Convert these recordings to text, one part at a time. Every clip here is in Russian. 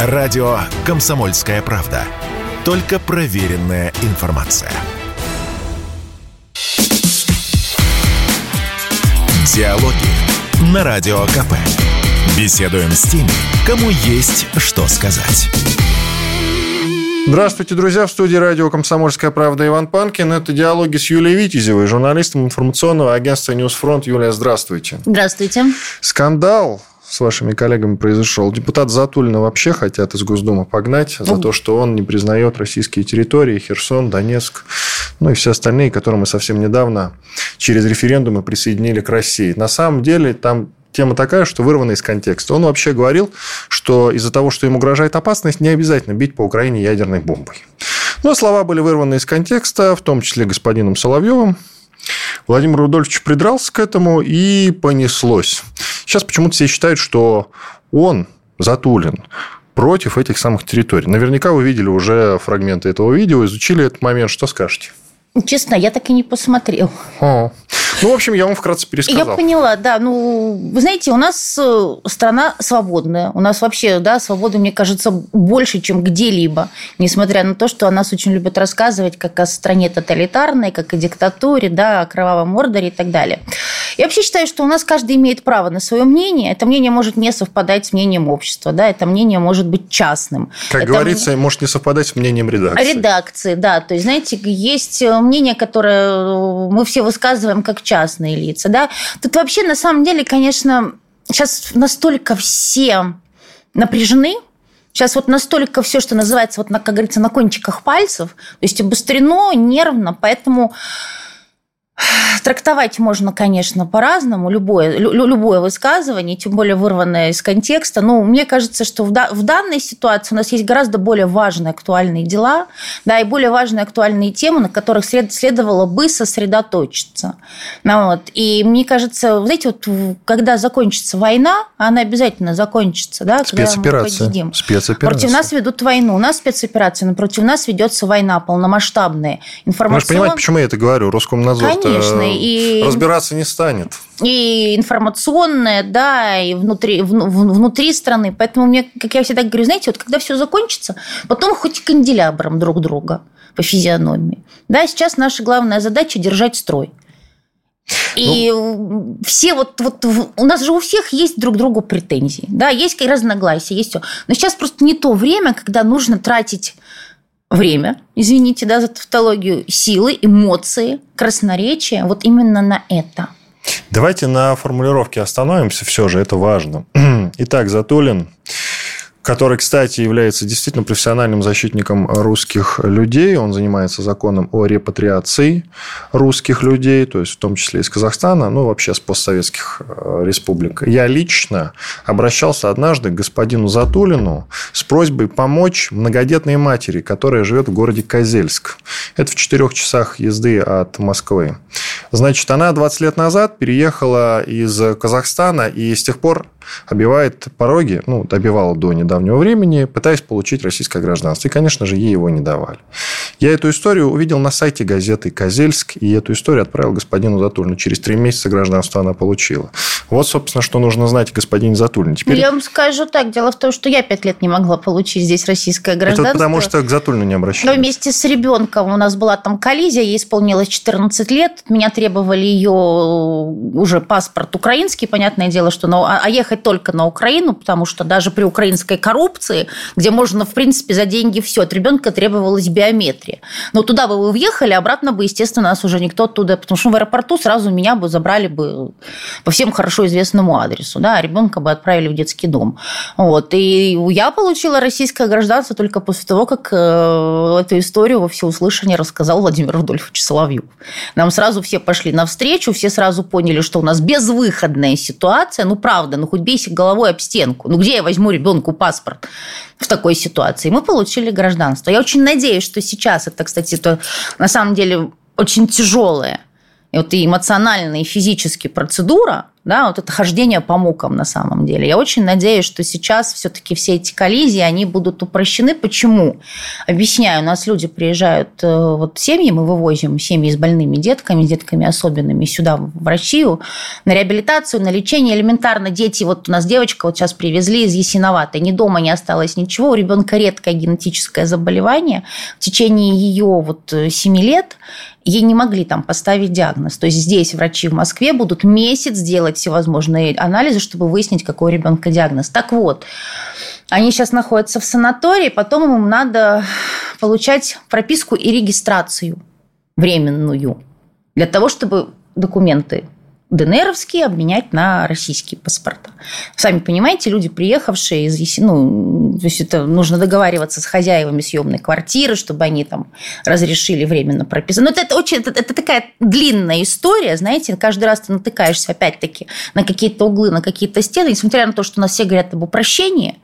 Радио «Комсомольская правда». Только проверенная информация. Диалоги на Радио КП. Беседуем с теми, кому есть что сказать. Здравствуйте, друзья. В студии радио «Комсомольская правда» Иван Панкин. Это диалоги с Юлией Витязевой, журналистом информационного агентства «Ньюсфронт». Юлия, здравствуйте. Здравствуйте. Скандал с вашими коллегами произошел. Депутат Затулина вообще хотят из Госдумы погнать за то, что он не признает российские территории, Херсон, Донецк, ну и все остальные, которые мы совсем недавно через референдумы присоединили к России. На самом деле там тема такая, что вырвана из контекста. Он вообще говорил, что из-за того, что ему угрожает опасность, не обязательно бить по Украине ядерной бомбой. Но слова были вырваны из контекста, в том числе господином Соловьевым. Владимир Рудольфович придрался к этому и понеслось. Сейчас почему-то все считают, что он, Затулин, против этих самых территорий. Наверняка вы видели уже фрагменты этого видео, изучили этот момент. Что скажете? Честно, я так и не посмотрел. О. Ну, в общем, я вам вкратце пересказал. Я поняла, да. Ну, вы знаете, у нас э, страна свободная. У нас вообще, да, свободы, мне кажется, больше, чем где-либо. Несмотря на то, что о нас очень любят рассказывать, как о стране тоталитарной, как о диктатуре, да, о кровавом ордере и так далее. Я вообще считаю, что у нас каждый имеет право на свое мнение. Это мнение может не совпадать с мнением общества, да, это мнение может быть частным. Как это говорится, мнение... может не совпадать с мнением редакции. Редакции, да. То есть, знаете, есть мнение, которое мы все высказываем как частные лица, да. Тут вообще, на самом деле, конечно, сейчас настолько все напряжены, Сейчас вот настолько все, что называется, вот, как говорится, на кончиках пальцев, то есть обострено, нервно, поэтому Трактовать можно, конечно, по-разному, любое, любое высказывание, тем более вырванное из контекста. Но мне кажется, что в, да, в данной ситуации у нас есть гораздо более важные актуальные дела, да, и более важные актуальные темы, на которых след, следовало бы сосредоточиться. Ну, вот. И мне кажется, знаете, вот когда закончится война, она обязательно закончится, да, спецоперация. когда мы Спецоперация. Против нас ведут войну. У нас спецоперация, но против нас ведется война полномасштабная. Информацион... Вы же понимаете, почему я это говорю? Роскомнадзор Конечно, и... разбираться не станет. И информационная, да, и внутри, в, внутри страны. Поэтому мне, как я всегда говорю, знаете, вот когда все закончится, потом хоть канделябром друг друга по физиономии. Да, сейчас наша главная задача – держать строй. И ну, все вот, вот у нас же у всех есть друг другу претензии, да, есть разногласия, есть все. Но сейчас просто не то время, когда нужно тратить время, извините, да, за тавтологию, силы, эмоции, красноречие вот именно на это. Давайте на формулировке остановимся, все же это важно. Итак, Затулин который, кстати, является действительно профессиональным защитником русских людей. Он занимается законом о репатриации русских людей, то есть в том числе из Казахстана, ну, вообще с постсоветских э, республик. Я лично обращался однажды к господину Затулину с просьбой помочь многодетной матери, которая живет в городе Козельск. Это в четырех часах езды от Москвы. Значит, она 20 лет назад переехала из Казахстана и с тех пор обивает пороги, ну, добивала до недавнего времени, пытаясь получить российское гражданство. И, конечно же, ей его не давали. Я эту историю увидел на сайте газеты «Козельск», и эту историю отправил господину Затулину. Через три месяца гражданство она получила. Вот, собственно, что нужно знать господине Затулину. Теперь... Я вам скажу так. Дело в том, что я пять лет не могла получить здесь российское гражданство. Это потому, что к Затулину не обращались. Но вместе с ребенком у нас была там коллизия, ей исполнилось 14 лет. Меня требовали ее уже паспорт украинский, понятное дело, что... А, а ехать только на Украину, потому что даже при украинской коррупции, где можно, в принципе, за деньги все, от ребенка требовалась биометрия. Но туда бы вы въехали, обратно бы, естественно, нас уже никто оттуда... Потому что в аэропорту сразу меня бы забрали бы по всем хорошо известному адресу, да, а ребенка бы отправили в детский дом. Вот. И я получила российское гражданство только после того, как э, эту историю во всеуслышание рассказал Владимир Рудольфович Соловьев. Нам сразу все пошли навстречу, все сразу поняли, что у нас безвыходная ситуация. Ну, правда, ну хоть бейся головой об стенку. Ну, где я возьму ребенку паспорт в такой ситуации? Мы получили гражданство. Я очень надеюсь, что сейчас это, кстати, это на самом деле очень тяжелая и вот и эмоциональная, и физически процедура, да, вот это хождение по мукам на самом деле. Я очень надеюсь, что сейчас все-таки все эти коллизии, они будут упрощены. Почему? Объясняю, у нас люди приезжают, э, вот семьи мы вывозим, семьи с больными детками, с детками особенными сюда, в Россию, на реабилитацию, на лечение. Элементарно дети, вот у нас девочка вот сейчас привезли из Ясиноватой, ни дома не осталось ничего, у ребенка редкое генетическое заболевание. В течение ее вот 7 э, лет ей не могли там поставить диагноз. То есть здесь врачи в Москве будут месяц делать всевозможные анализы, чтобы выяснить, какой у ребенка диагноз. Так вот, они сейчас находятся в санатории, потом им надо получать прописку и регистрацию временную для того, чтобы документы ДНРовские обменять на российские паспорта. Сами понимаете, люди, приехавшие из ну, то есть это нужно договариваться с хозяевами съемной квартиры, чтобы они там разрешили временно прописать. Но это, это очень, это, это такая длинная история, знаете, каждый раз ты натыкаешься опять-таки на какие-то углы, на какие-то стены, несмотря на то, что у нас все говорят об упрощении,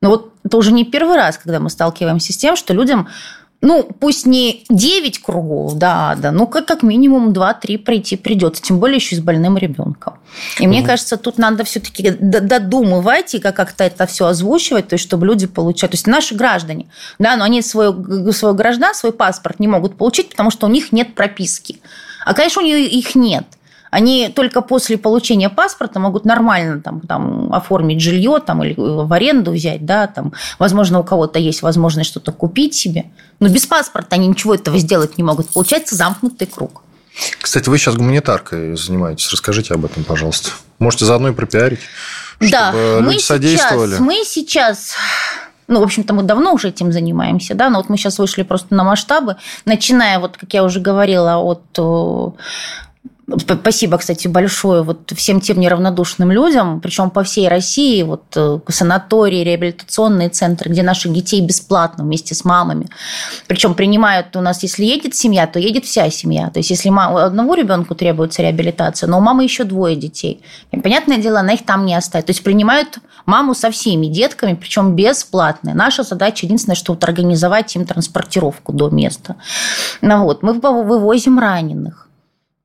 но вот это уже не первый раз, когда мы сталкиваемся с тем, что людям ну, пусть не 9 кругов, да, да, ну, как, как минимум 2-3 пройти придется, тем более еще с больным ребенком. И угу. мне кажется, тут надо все-таки додумывать и как-то это все озвучивать, то есть, чтобы люди получали, то есть, наши граждане, да, но они свой, свой граждан, свой паспорт не могут получить, потому что у них нет прописки. А, конечно, у них их нет. Они только после получения паспорта могут нормально там, там, оформить жилье там, или в аренду взять. Да, там, возможно, у кого-то есть возможность что-то купить себе. Но без паспорта они ничего этого сделать не могут. Получается замкнутый круг. Кстати, вы сейчас гуманитаркой занимаетесь. Расскажите об этом, пожалуйста. Можете заодно и пропиарить, чтобы да, люди мы содействовали. Сейчас, мы сейчас ну, в общем-то, мы давно уже этим занимаемся, да, но вот мы сейчас вышли просто на масштабы, начиная, вот, как я уже говорила, от Спасибо, кстати, большое вот всем тем неравнодушным людям, причем по всей России, вот э, санатории, реабилитационные центры, где наших детей бесплатно вместе с мамами. Причем принимают у нас, если едет семья, то едет вся семья. То есть если одному ребенку требуется реабилитация, но у мамы еще двое детей. И, понятное дело, она их там не оставит. То есть принимают маму со всеми детками, причем бесплатно. Наша задача единственное, что вот организовать им транспортировку до места. Ну, вот. Мы вывозим раненых.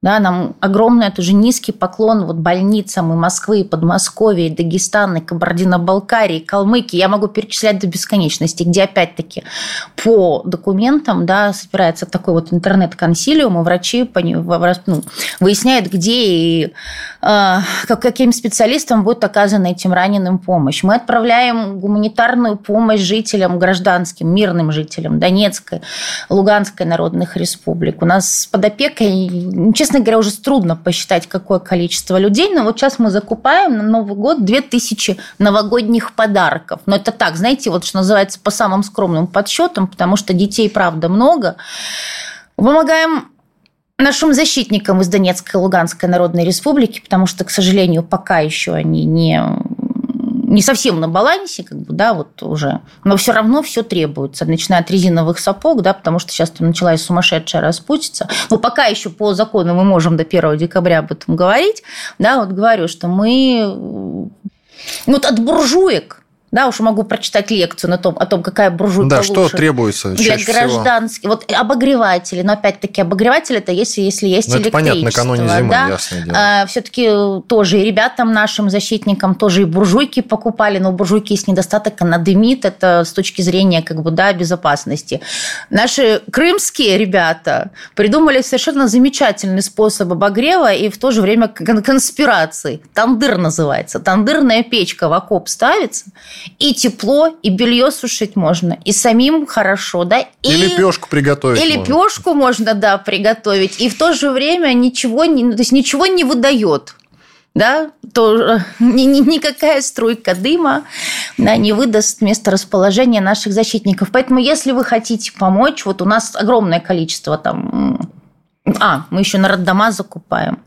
Да, нам огромный, это же низкий поклон вот больницам и Москвы, и Подмосковья, и Дагестана, и Кабардино-Балкарии, и Калмыкии. Я могу перечислять до бесконечности, где опять-таки по документам да, собирается такой вот интернет-консилиум, и врачи ну, выясняют, где и э, каким специалистам будет оказана этим раненым помощь. Мы отправляем гуманитарную помощь жителям, гражданским, мирным жителям Донецкой, Луганской народных республик. У нас под опекой, честно честно говоря, уже трудно посчитать, какое количество людей, но вот сейчас мы закупаем на Новый год 2000 новогодних подарков. Но это так, знаете, вот что называется по самым скромным подсчетам, потому что детей, правда, много. Помогаем нашим защитникам из Донецкой и Луганской Народной Республики, потому что, к сожалению, пока еще они не не совсем на балансе, как бы, да, вот уже, но все равно все требуется, начиная от резиновых сапог, да, потому что сейчас началась сумасшедшая распутица. Но пока еще по закону мы можем до 1 декабря об этом говорить, да, вот говорю, что мы ну, вот от буржуек да, уж могу прочитать лекцию на том, о том, какая буржуйка Да, лучше что требуется для гражданских. Вот обогреватели, но опять-таки обогреватели это если, если есть ну, электричество. Это понятно, накануне зимы, да? ясное дело. А, все-таки тоже и ребятам нашим защитникам тоже и буржуйки покупали, но у буржуйки есть недостаток, она дымит, это с точки зрения как бы, да, безопасности. Наши крымские ребята придумали совершенно замечательный способ обогрева и в то же время конспирации. Тандыр называется. Тандырная печка в окоп ставится, и тепло, и белье сушить можно, и самим хорошо, да. И, и лепешку приготовить. И можно. лепешку можно, да, приготовить. И в то же время ничего не, то есть ничего не выдает да, то ни, ни, никакая струйка дыма да, не выдаст место расположения наших защитников. Поэтому, если вы хотите помочь, вот у нас огромное количество там а, мы еще на роддома закупаем,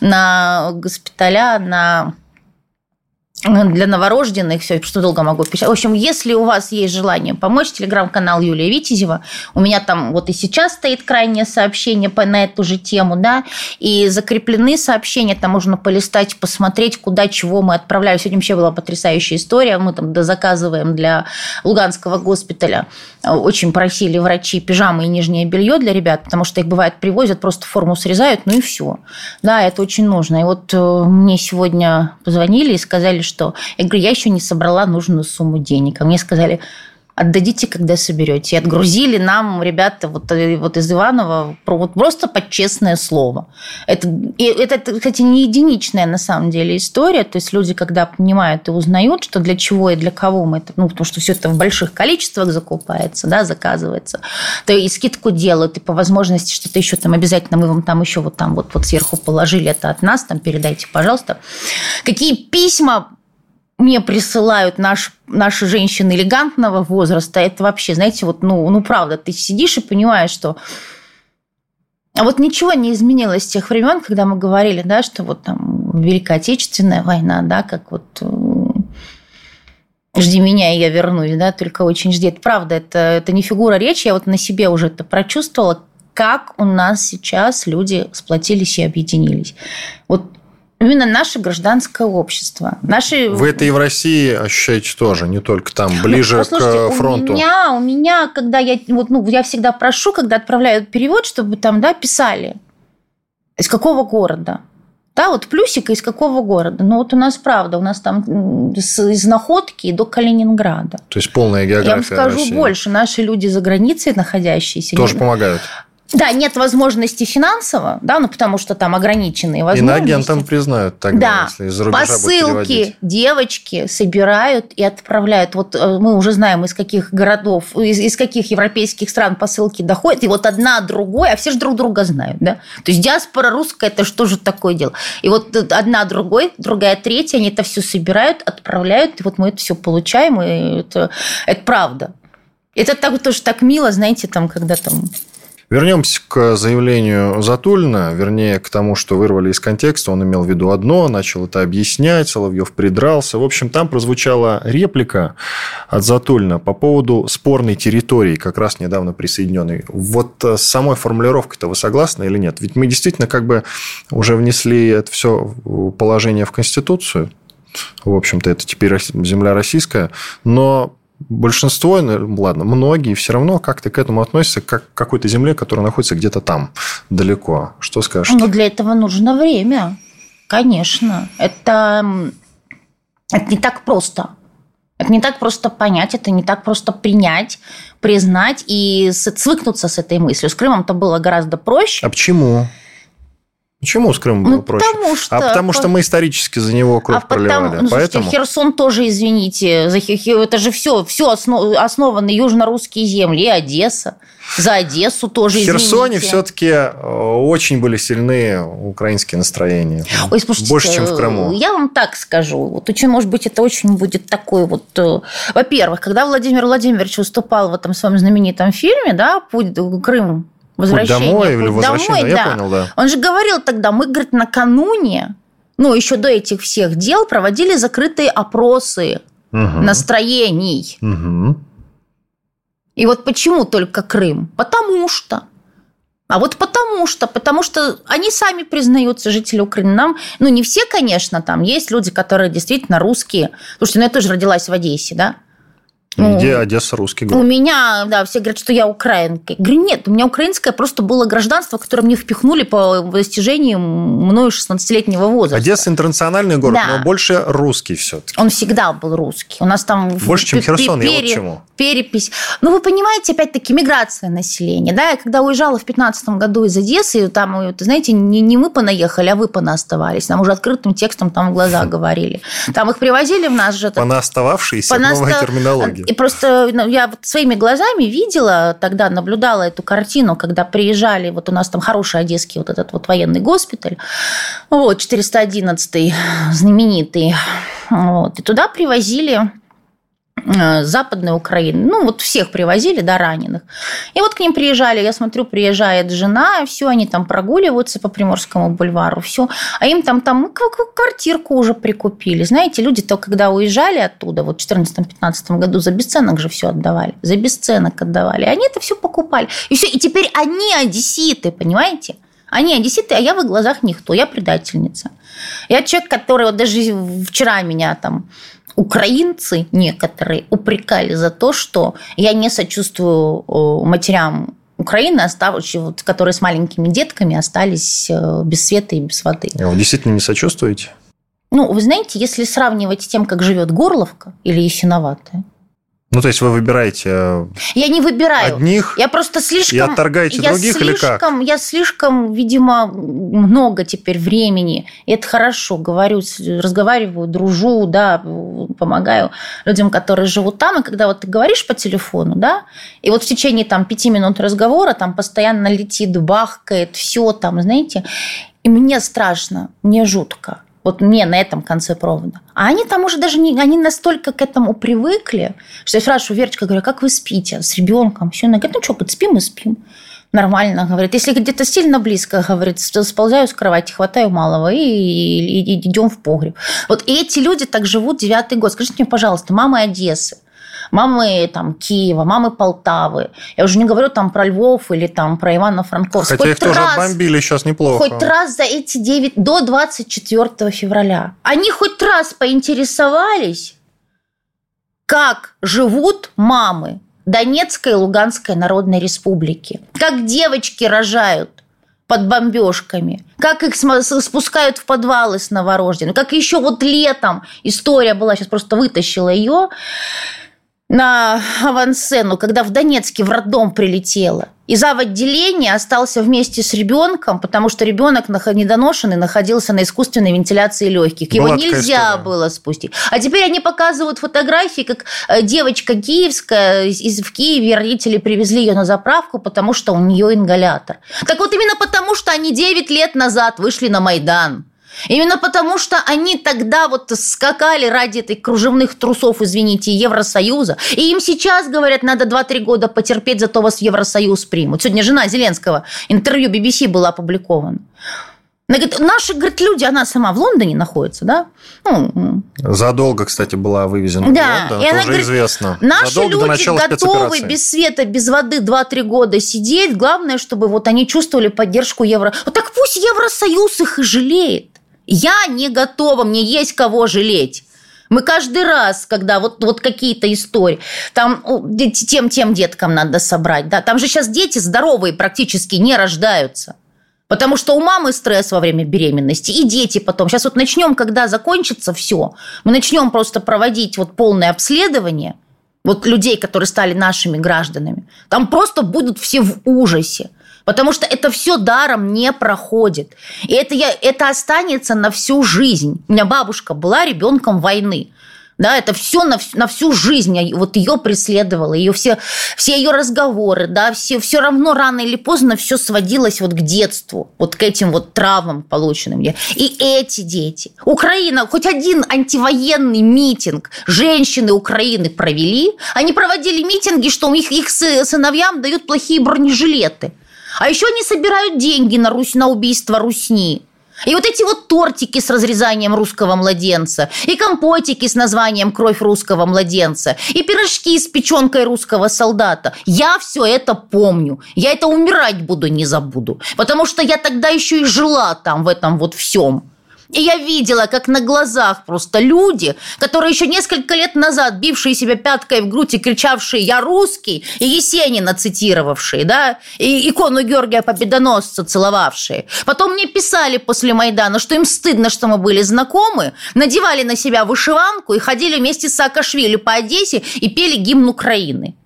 на госпиталя, на для новорожденных, все, что долго могу писать. В общем, если у вас есть желание помочь, телеграм-канал Юлия Витязева, у меня там вот и сейчас стоит крайнее сообщение по, на эту же тему, да, и закреплены сообщения, там можно полистать, посмотреть, куда, чего мы отправляем. Сегодня вообще была потрясающая история, мы там дозаказываем для Луганского госпиталя, очень просили врачи пижамы и нижнее белье для ребят, потому что их бывает привозят, просто форму срезают, ну и все. Да, это очень нужно. И вот э, мне сегодня позвонили и сказали, что... Я говорю, я еще не собрала нужную сумму денег. А мне сказали, отдадите, когда соберете. И отгрузили нам ребята вот, э, вот из Иванова вот просто под честное слово. Это, и это, кстати, не единичная на самом деле история. То есть люди, когда понимают и узнают, что для чего и для кого мы это, ну, потому что все это в больших количествах закупается, да, заказывается, то и скидку делают, и по возможности что-то еще там обязательно мы вам там еще вот там вот, вот сверху положили это от нас, там передайте, пожалуйста. Какие письма мне присылают наш, наши женщины элегантного возраста, это вообще, знаете, вот, ну, ну, правда, ты сидишь и понимаешь, что а вот ничего не изменилось с тех времен, когда мы говорили, да, что вот там Великая Отечественная война, да, как вот э, жди меня, и я вернусь, да, только очень жди. Это правда, это, это не фигура речи, я вот на себе уже это прочувствовала, как у нас сейчас люди сплотились и объединились. Вот именно наше гражданское общество. Наши... Вы это и в России ощущаете тоже, не только там, ну, ближе ну, к фронту. У меня, у меня, когда я, вот, ну, я всегда прошу, когда отправляют перевод, чтобы там, да, писали, из какого города. Да, вот плюсик из какого города. Ну, вот у нас правда, у нас там из Находки до Калининграда. То есть полная география Я вам скажу России. больше. Наши люди за границей находящиеся... Тоже помогают. Да, нет возможности финансово, да, ну потому что там ограниченные возможности. Иноагентам признают тогда, да. если из Посылки девочки собирают и отправляют. Вот э, мы уже знаем, из каких городов, из, из каких европейских стран посылки доходят, и вот одна другой, а все же друг друга знают, да. То есть диаспора русская, это что же такое дело? И вот одна другой, другая третья, они это все собирают, отправляют, и вот мы это все получаем, и это, это правда. Это так, тоже так мило, знаете, там, когда там Вернемся к заявлению Затулина, вернее, к тому, что вырвали из контекста. Он имел в виду одно, начал это объяснять, Соловьев придрался. В общем, там прозвучала реплика от Затулина по поводу спорной территории, как раз недавно присоединенной. Вот с самой формулировкой-то вы согласны или нет? Ведь мы действительно как бы уже внесли это все положение в Конституцию. В общем-то, это теперь земля российская. Но большинство, ну, ладно, многие все равно как-то к этому относятся как к какой-то земле, которая находится где-то там, далеко. Что скажешь? Ну, для этого нужно время. Конечно. Это, это не так просто. Это не так просто понять, это не так просто принять, признать и свыкнуться с этой мыслью. С Крымом-то было гораздо проще. А почему? Почему с Крымом было ну, проще? Потому что... А потому что мы исторически за него кровь а проливали. Потому, ну, Поэтому... Херсон тоже, извините, за... это же все, все основ... основаны южно-русские земли и Одесса. За Одессу тоже, В Херсоне все-таки э, очень были сильны украинские настроения. Ой, слушайте, Больше, чем в Крыму. Я вам так скажу. Вот очень, может быть, это очень будет такой вот... Э, во-первых, когда Владимир Владимирович выступал в этом своем знаменитом фильме, да, «Путь Крым возвращение. Путь домой или возвращение, домой, я да. понял, да. Он же говорил тогда, мы, говорит, накануне, ну, еще до этих всех дел проводили закрытые опросы угу. настроений. Угу. И вот почему только Крым? Потому что. А вот потому что, потому что они сами признаются, жители Украины. Нам, ну, не все, конечно, там есть люди, которые действительно русские. Слушайте, ну, я тоже родилась в Одессе, да? Ну, Где Одесса русский город? У меня, да, все говорят, что я украинка. Я говорю, нет, у меня украинское просто было гражданство, которое мне впихнули по достижению мною 16-летнего возраста. Одесса интернациональный город, да. но больше русский все-таки. Он всегда был русский. У нас там... Больше, чем Херсон, я вот чему. Перепись. Ну, вы понимаете, опять-таки, миграция населения. Да, я когда уезжала в 15 году из Одессы, там, знаете, не, не мы понаехали, а вы понаоставались. Нам уже открытым текстом там в глаза говорили. Там их привозили в нас же... Понаостававшиеся, Понаста... новая терминология. И просто ну, я вот своими глазами видела, тогда наблюдала эту картину, когда приезжали, вот у нас там хороший одесский вот этот вот военный госпиталь, вот, 411 знаменитый, вот, и туда привозили Западной Украины. Ну, вот всех привозили, да, раненых. И вот к ним приезжали, я смотрю, приезжает жена, все, они там прогуливаются по Приморскому бульвару, все. А им там, там квартирку уже прикупили. Знаете, люди-то, когда уезжали оттуда, вот в 2014-2015 году, за бесценок же все отдавали. За бесценок отдавали. Они это все покупали. И все. И теперь они одесситы, понимаете? Они одесситы, а я в их глазах никто, я предательница. Я человек, который вот даже вчера меня там украинцы некоторые упрекали за то, что я не сочувствую матерям Украины, вот, которые с маленькими детками остались э, без света и без воды. А вы действительно не сочувствуете? Ну, вы знаете, если сравнивать с тем, как живет Горловка или Ясиноватая, ну, то есть вы выбираете э, Я не выбираю. Одних я просто слишком... И отторгаете я других слишком, или как? Я слишком, видимо, много теперь времени. И это хорошо. Говорю, разговариваю, дружу, да, помогаю людям, которые живут там. И когда вот ты говоришь по телефону, да, и вот в течение там пяти минут разговора там постоянно летит, бахкает, все там, знаете, и мне страшно, мне жутко вот мне на этом конце провода. А они там уже даже не, они настолько к этому привыкли, что я спрашиваю, Верочка, говорю, «А как вы спите с ребенком? Все, она говорит, ну что, говорит, спим и спим. Нормально, говорит. Если где-то сильно близко, говорит, сползаю с кровати, хватаю малого и, и, и идем в погреб. Вот эти люди так живут девятый год. Скажите мне, пожалуйста, мама Одессы, мамы там Киева, мамы Полтавы. Я уже не говорю там про Львов или там про Ивано-Франковск. Хотя хоть их тоже раз, бомбили сейчас неплохо. Хоть раз за эти 9 до 24 февраля. Они хоть раз поинтересовались, как живут мамы Донецкой и Луганской Народной Республики. Как девочки рожают под бомбежками, как их спускают в подвалы с новорожденными, как еще вот летом история была, сейчас просто вытащила ее, на авансцену, когда в Донецке в роддом прилетела. И зав. отделение остался вместе с ребенком, потому что ребенок недоношенный находился на искусственной вентиляции легких. Его Была нельзя было спустить. А теперь они показывают фотографии, как э, девочка киевская из, в Киеве родители привезли ее на заправку, потому что у нее ингалятор. Так вот именно потому, что они 9 лет назад вышли на Майдан. Именно потому, что они тогда вот скакали ради этой кружевных трусов, извините, Евросоюза. И им сейчас, говорят, надо 2-3 года потерпеть, зато вас в Евросоюз примут. Сегодня жена Зеленского, интервью BBC было опубликовано. Она говорит, наши, говорит, люди, она сама в Лондоне находится, да? Ну, Задолго, кстати, была вывезена да. в Лондон, и она говорит, известно. Наши Задолго люди готовы без света, без воды 2-3 года сидеть. Главное, чтобы вот они чувствовали поддержку Евро. Вот так пусть Евросоюз их и жалеет. Я не готова, мне есть кого жалеть. Мы каждый раз, когда вот, вот какие-то истории, там тем, тем деткам надо собрать, да, там же сейчас дети здоровые практически не рождаются. Потому что у мамы стресс во время беременности, и дети потом. Сейчас вот начнем, когда закончится все, мы начнем просто проводить вот полное обследование вот людей, которые стали нашими гражданами. Там просто будут все в ужасе. Потому что это все даром не проходит. И это, я, это останется на всю жизнь. У меня бабушка была ребенком войны. Да, это все на, на всю жизнь вот ее преследовало, ее все, все ее разговоры, да, все, все равно рано или поздно все сводилось вот к детству, вот к этим вот травмам полученным. И эти дети. Украина, хоть один антивоенный митинг женщины Украины провели, они проводили митинги, что у них их сыновьям дают плохие бронежилеты. А еще они собирают деньги на, Русь, на убийство Русни. И вот эти вот тортики с разрезанием русского младенца, и компотики с названием «Кровь русского младенца», и пирожки с печенкой русского солдата. Я все это помню. Я это умирать буду, не забуду. Потому что я тогда еще и жила там, в этом вот всем. И я видела, как на глазах просто люди, которые еще несколько лет назад бившие себя пяткой в грудь и кричавшие «Я русский!» и Есенина цитировавшие, да, и икону Георгия Победоносца целовавшие. Потом мне писали после Майдана, что им стыдно, что мы были знакомы, надевали на себя вышиванку и ходили вместе с Саакашвили по Одессе и пели гимн Украины.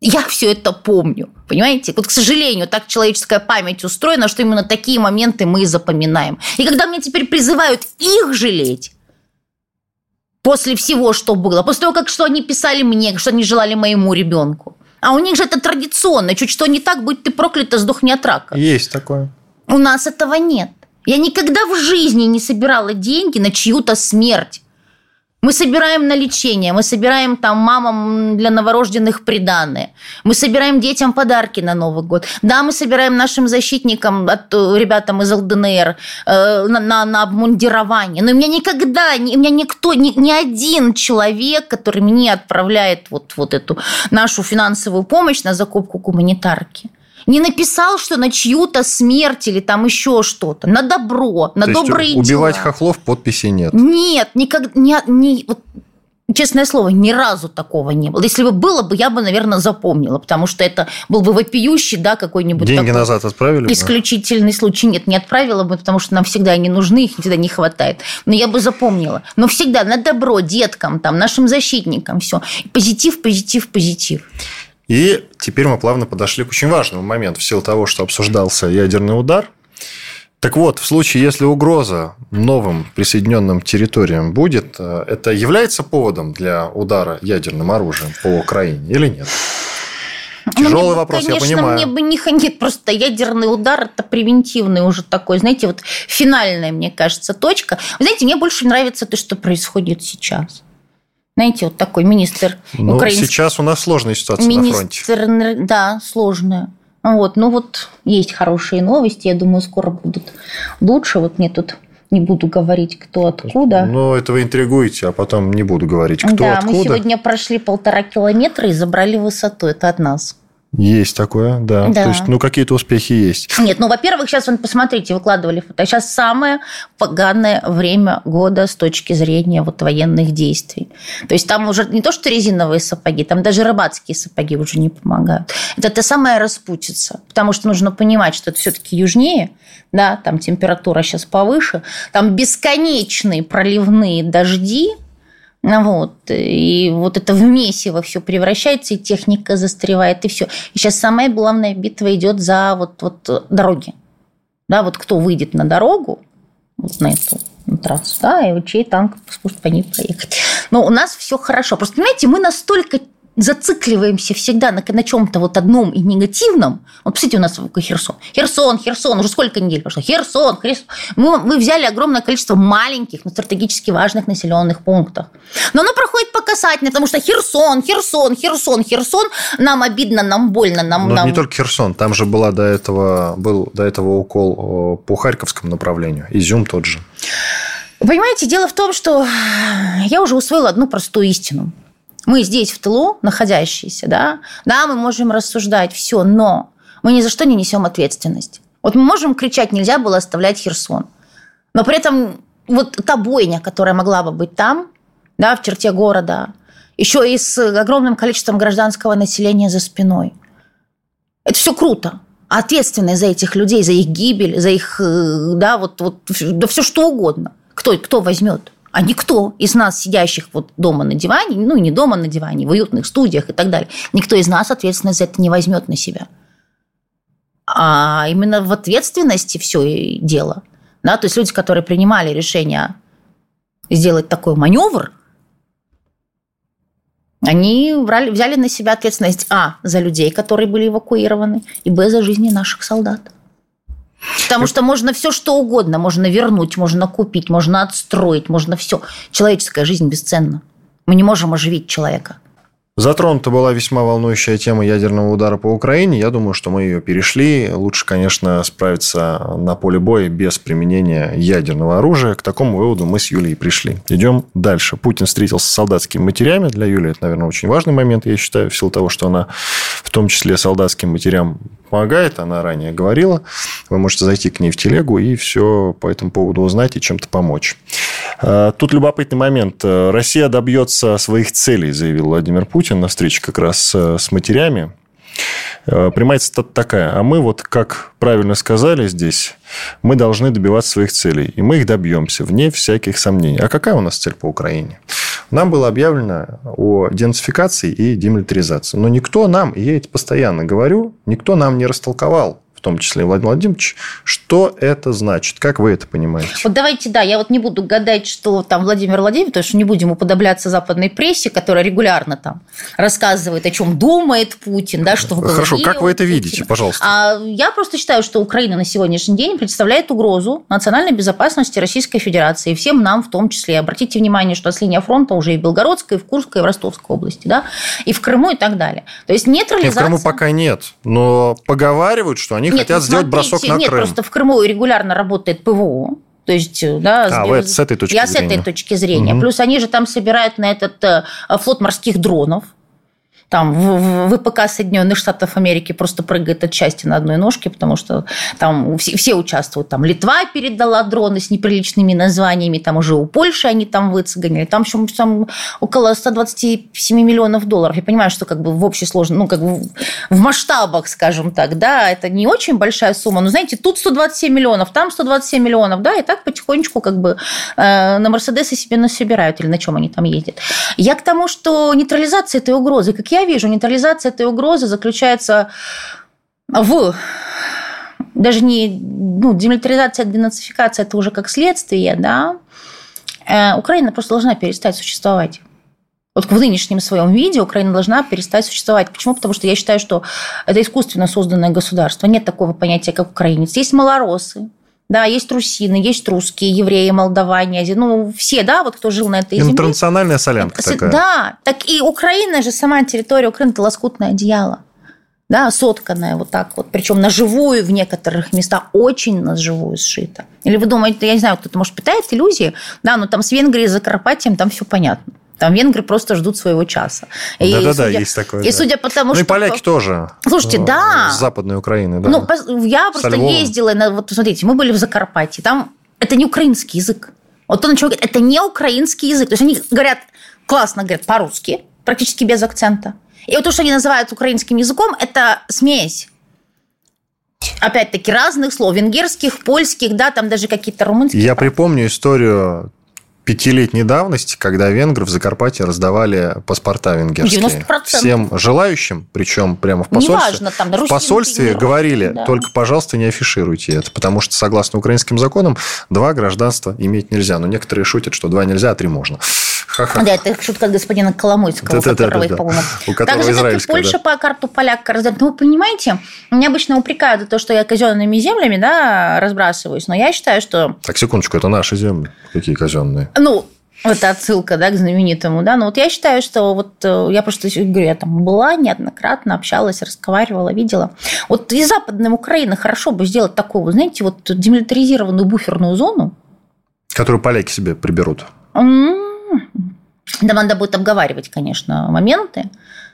Я все это помню, понимаете? Вот, к сожалению, так человеческая память устроена, что именно такие моменты мы и запоминаем. И когда мне теперь призывают их жалеть, после всего, что было, после того, как что они писали мне, что они желали моему ребенку, а у них же это традиционно, чуть что не так, будь ты проклята, сдохни от рака. Есть такое. У нас этого нет. Я никогда в жизни не собирала деньги на чью-то смерть. Мы собираем на лечение, мы собираем там мамам для новорожденных приданные, мы собираем детям подарки на Новый год. Да, мы собираем нашим защитникам, от, э, ребятам из ЛДНР, э, на, на, на обмундирование. Но у меня никогда, у меня никто, ни, ни один человек, который мне отправляет вот, вот эту нашу финансовую помощь на закупку гуманитарки, не написал, что на чью-то смерть или там еще что-то. На добро, на То добрые есть убивать дела. хохлов подписи нет. Нет, никогда, не, не, вот, честное слово, ни разу такого не было. Если бы было бы, я бы, наверное, запомнила, потому что это был бы вопиющий, да, какой-нибудь Деньги такой назад отправили? бы? исключительный случай. Нет, не отправила бы, потому что нам всегда они нужны, их всегда не хватает. Но я бы запомнила. Но всегда на добро деткам, там, нашим защитникам, все. Позитив, позитив, позитив. И теперь мы плавно подошли к очень важному моменту в силу того, что обсуждался ядерный удар. Так вот, в случае, если угроза новым присоединенным территориям будет, э, это является поводом для удара ядерным оружием по Украине или нет? Тяжелый Ну, вопрос, конечно, я понимаю. мне бы не нет, просто ядерный удар это превентивный уже такой, знаете, вот финальная, мне кажется, точка. Вы знаете, мне больше нравится то, что происходит сейчас. Знаете, вот такой министр Ну, украинский. сейчас у нас сложная ситуация на фронте. Министр, да, сложная. Вот, ну вот есть хорошие новости, я думаю, скоро будут лучше. Вот мне тут не буду говорить, кто откуда. Ну, это вы интригуете, а потом не буду говорить, кто да, откуда. мы сегодня прошли полтора километра и забрали высоту. Это от нас. Есть такое, да. Да. То есть, ну, какие-то успехи есть. Нет, ну, во-первых, сейчас, вон, посмотрите, выкладывали фото. Сейчас самое поганое время года с точки зрения вот военных действий. То есть там уже не то, что резиновые сапоги, там даже рыбацкие сапоги уже не помогают. Это та самая распутица. Потому что нужно понимать, что это все-таки южнее, да, там температура сейчас повыше, там бесконечные проливные дожди, Вот. И вот это в месиво все превращается, и техника застревает, и все. И сейчас самая главная битва идет за вот, вот дороги. Да, вот кто выйдет на дорогу, вот на эту на трассу, да, и чей танк сможет по ней проехать. Но у нас все хорошо. Просто, понимаете, мы настолько зацикливаемся всегда на, на чем-то вот одном и негативном. Вот посмотрите, у нас какой Херсон. Херсон, Херсон, уже сколько недель прошло? Херсон, Херсон. Мы, мы взяли огромное количество маленьких, но стратегически важных населенных пунктов. Но оно проходит по касательной, потому что Херсон, Херсон, Херсон, Херсон, нам обидно, нам больно, нам... Но нам... не только Херсон, там же была до этого, был до этого укол по Харьковскому направлению. Изюм тот же. Понимаете, дело в том, что я уже усвоила одну простую истину. Мы здесь, в тылу, находящиеся, да, да, мы можем рассуждать, все, но мы ни за что не несем ответственность. Вот мы можем кричать, нельзя было оставлять Херсон. Но при этом вот та бойня, которая могла бы быть там, да, в черте города, еще и с огромным количеством гражданского населения за спиной. Это все круто. А ответственность за этих людей, за их гибель, за их, э, да, вот, вот да все что угодно. Кто, кто возьмет? А никто из нас, сидящих вот дома на диване, ну, не дома на диване, в уютных студиях и так далее, никто из нас ответственность за это не возьмет на себя. А именно в ответственности все и дело. Да? То есть люди, которые принимали решение сделать такой маневр, они взяли на себя ответственность А за людей, которые были эвакуированы, и Б за жизни наших солдат. Потому что можно все что угодно, можно вернуть, можно купить, можно отстроить, можно все. Человеческая жизнь бесценна. Мы не можем оживить человека. Затронута была весьма волнующая тема ядерного удара по Украине. Я думаю, что мы ее перешли. Лучше, конечно, справиться на поле боя без применения ядерного оружия. К такому выводу мы с Юлей пришли. Идем дальше. Путин встретился с солдатскими матерями. Для Юли это, наверное, очень важный момент, я считаю, в силу того, что она в том числе солдатским матерям помогает. Она ранее говорила. Вы можете зайти к ней в телегу и все по этому поводу узнать и чем-то помочь. Тут любопытный момент. Россия добьется своих целей, заявил Владимир Путин на встрече как раз с матерями. Прямая цитата такая. А мы вот, как правильно сказали здесь, мы должны добиваться своих целей. И мы их добьемся, вне всяких сомнений. А какая у нас цель по Украине? Нам было объявлено о денацификации и демилитаризации. Но никто нам, и я это постоянно говорю, никто нам не растолковал в том числе Владимир Владимирович, что это значит? Как вы это понимаете? Вот давайте, да, я вот не буду гадать, что там Владимир Владимирович, потому что не будем уподобляться западной прессе, которая регулярно там рассказывает, о чем думает Путин, да, что в Хорошо, как вы это видите, пожалуйста? А я просто считаю, что Украина на сегодняшний день представляет угрозу национальной безопасности Российской Федерации, и всем нам в том числе. Обратите внимание, что с линия фронта уже и в Белгородской, и в Курской, и в Ростовской области, да, и в Крыму, и так далее. То есть нейтрализация... Нет, в Крыму пока нет, но поговаривают, что они нет, хотят сделать бросок на нет, Крым. Нет, просто в Крыму регулярно работает ПВО, то есть, да, а, вы с этой точки я зрения. с этой точки зрения. Угу. Плюс они же там собирают на этот э, флот морских дронов там в ВПК Соединенных Штатов Америки просто прыгает от счастья на одной ножке, потому что там все, все участвуют. Там Литва передала дроны с неприличными названиями, там уже у Польши они там выцеганили. Там, еще там около 127 миллионов долларов. Я понимаю, что как бы в общей сложности, ну, как бы в масштабах, скажем так, да, это не очень большая сумма. Но, знаете, тут 127 миллионов, там 127 миллионов, да, и так потихонечку как бы э, на Мерседесы себе насобирают или на чем они там ездят. Я к тому, что нейтрализация этой угрозы, как я я вижу, нейтрализация этой угрозы заключается в даже не ну, демилитаризация, денацификация это уже как следствие, да, э, Украина просто должна перестать существовать. Вот в нынешнем своем виде Украина должна перестать существовать. Почему? Потому что я считаю, что это искусственно созданное государство. Нет такого понятия, как украинец. Есть малоросы, да, есть русины, есть русские, евреи, молдаване, ну, все, да, вот кто жил на этой земле. Интернациональная солянка такая. Да, так и Украина же, сама территория Украины, это лоскутное одеяло. Да, сотканное вот так вот. Причем на живую в некоторых местах очень на живую сшито. Или вы думаете, я не знаю, кто-то, может, питает иллюзии, да, но там с Венгрией, за Закарпатьем там все понятно. Там венгры просто ждут своего часа. Да-да-да, есть такое. И да. судя по тому, ну, что... и поляки тоже. Слушайте, да. С Западной Украины, да. Ну, я просто ездила, на, вот смотрите, мы были в Закарпатье, там это не украинский язык. Вот он начал говорить, это не украинский язык. То есть они говорят, классно говорят по-русски, практически без акцента. И вот то, что они называют украинским языком, это смесь опять-таки разных слов, венгерских, польских, да, там даже какие-то румынские. Я припомню историю пятилетней давности, когда венгры в Закарпатье раздавали паспорта венгерские. 90%. Всем желающим, причем прямо в посольстве. Неважно, там, в посольстве говорили, да. только, пожалуйста, не афишируйте это, потому что, согласно украинским законам, два гражданства иметь нельзя. Но некоторые шутят, что два нельзя, а три можно. Ха-ха. Да, это шутка господина Коломойского, у которого их полно. У которого Так же, как и Польша по карту поляка раздает. Ну, вы понимаете, меня обычно упрекают за то, что я казенными землями да, разбрасываюсь, но я считаю, что... Так, секундочку, это наши земли. Какие казенные? Ну, это отсылка, да, к знаменитому, да. Но вот я считаю, что вот э, я просто говорю, я там была неоднократно, общалась, разговаривала, видела. Вот и Западная Украина хорошо бы сделать такую, знаете, вот демилитаризированную буферную зону. Которую поляки себе приберут. Да, надо будет обговаривать, конечно, моменты.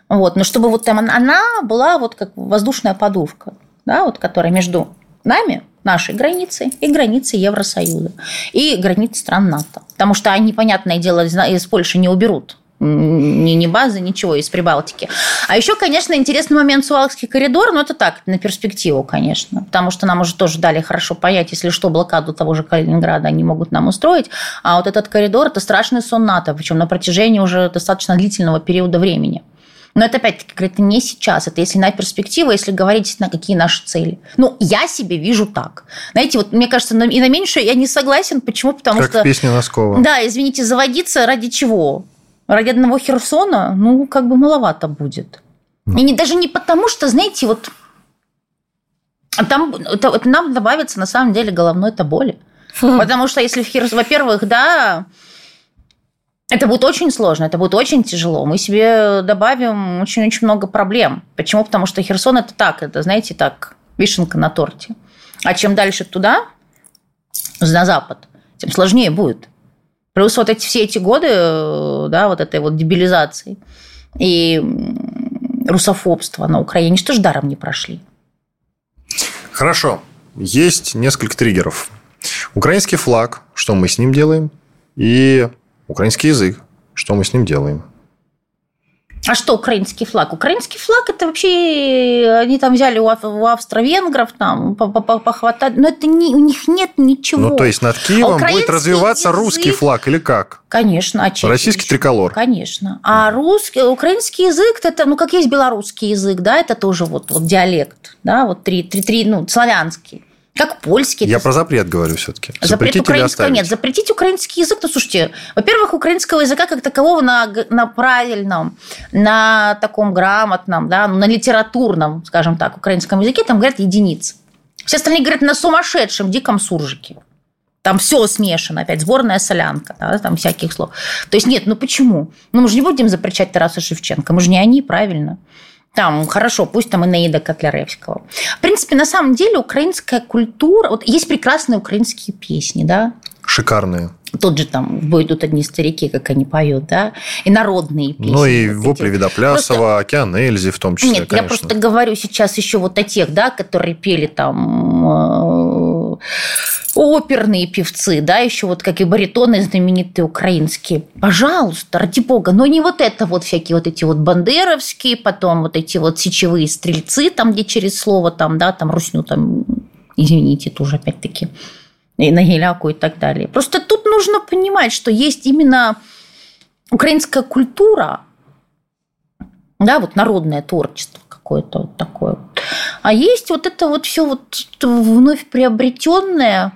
Вот, но чтобы вот там она была вот как воздушная подушка, да, вот, которая между нами, нашей границей, и границей Евросоюза, и границей стран НАТО. Потому что они, понятное дело, из Польши не уберут ни, ни базы, ничего из Прибалтики. А еще, конечно, интересный момент Суалкский коридор, но это так, на перспективу, конечно, потому что нам уже тоже дали хорошо понять, если что, блокаду того же Калининграда они могут нам устроить, а вот этот коридор – это страшный сон НАТО, причем на протяжении уже достаточно длительного периода времени. Но это опять-таки это не сейчас, это если на перспективу, если говорить на какие наши цели. Ну, я себе вижу так. Знаете, вот мне кажется, и на меньшее я не согласен. Почему? Потому как что... в песне Носкова. Да, извините, заводиться ради чего? Ради одного Херсона, ну, как бы маловато будет. И не, даже не потому, что, знаете, вот там это, это нам добавится на самом деле головной-то боли. Потому что если в Херсон, во-первых, да, это будет очень сложно, это будет очень тяжело. Мы себе добавим очень-очень много проблем. Почему? Потому что Херсон это так, это, знаете, так, вишенка на торте. А чем дальше туда, на запад, тем сложнее будет. Плюс вот эти, все эти годы, э, да, вот этой вот дебилизации и русофобства на Украине, что ж даром не прошли. Хорошо. Есть несколько триггеров. Украинский флаг, что мы с ним делаем, и украинский язык, что мы с ним делаем. А что украинский флаг? Украинский флаг это вообще они там взяли у, у австро-венгров там похватать, но это не, у них нет ничего. Ну то есть над Киевом а будет развиваться язык... русский флаг или как? Конечно, а Российский еще? триколор. Конечно. А русский, украинский язык это ну как есть белорусский язык, да, это тоже вот вот диалект, да, вот три три три ну славянский. Как польский. Я про запрет говорю все-таки. Запрет украинского нет. Запретить украинский язык, ну, слушайте, во-первых, украинского языка как такового на, на правильном, на таком грамотном, да, на литературном, скажем так, украинском языке там говорят единицы. Все остальные говорят на сумасшедшем, диком суржике. Там все смешано, опять сборная солянка, да, там всяких слов. То есть нет, ну почему? Ну мы же не будем запрещать Тараса Шевченко, мы же не они, правильно? Там, хорошо, пусть там Инаида Котляревского. В принципе, на самом деле украинская культура... Вот есть прекрасные украинские песни, да? Шикарные. Тот же там «В бой идут одни старики», как они поют, да? И народные песни. Ну, и вот «Вопли Видоплясова», просто... «Океан Эльзи» в том числе, Нет, конечно. я просто говорю сейчас еще вот о тех, да, которые пели там э, оперные певцы, да, еще вот как и баритоны знаменитые украинские. Пожалуйста, ради бога, но не вот это вот всякие вот эти вот бандеровские, потом вот эти вот сечевые стрельцы, там, где через слово там, да, там русню там, извините, тоже опять-таки, и на геляку и так далее. Просто тут нужно понимать, что есть именно украинская культура, да, вот народное творчество какое-то вот такое. А есть вот это вот все вот вновь приобретенное,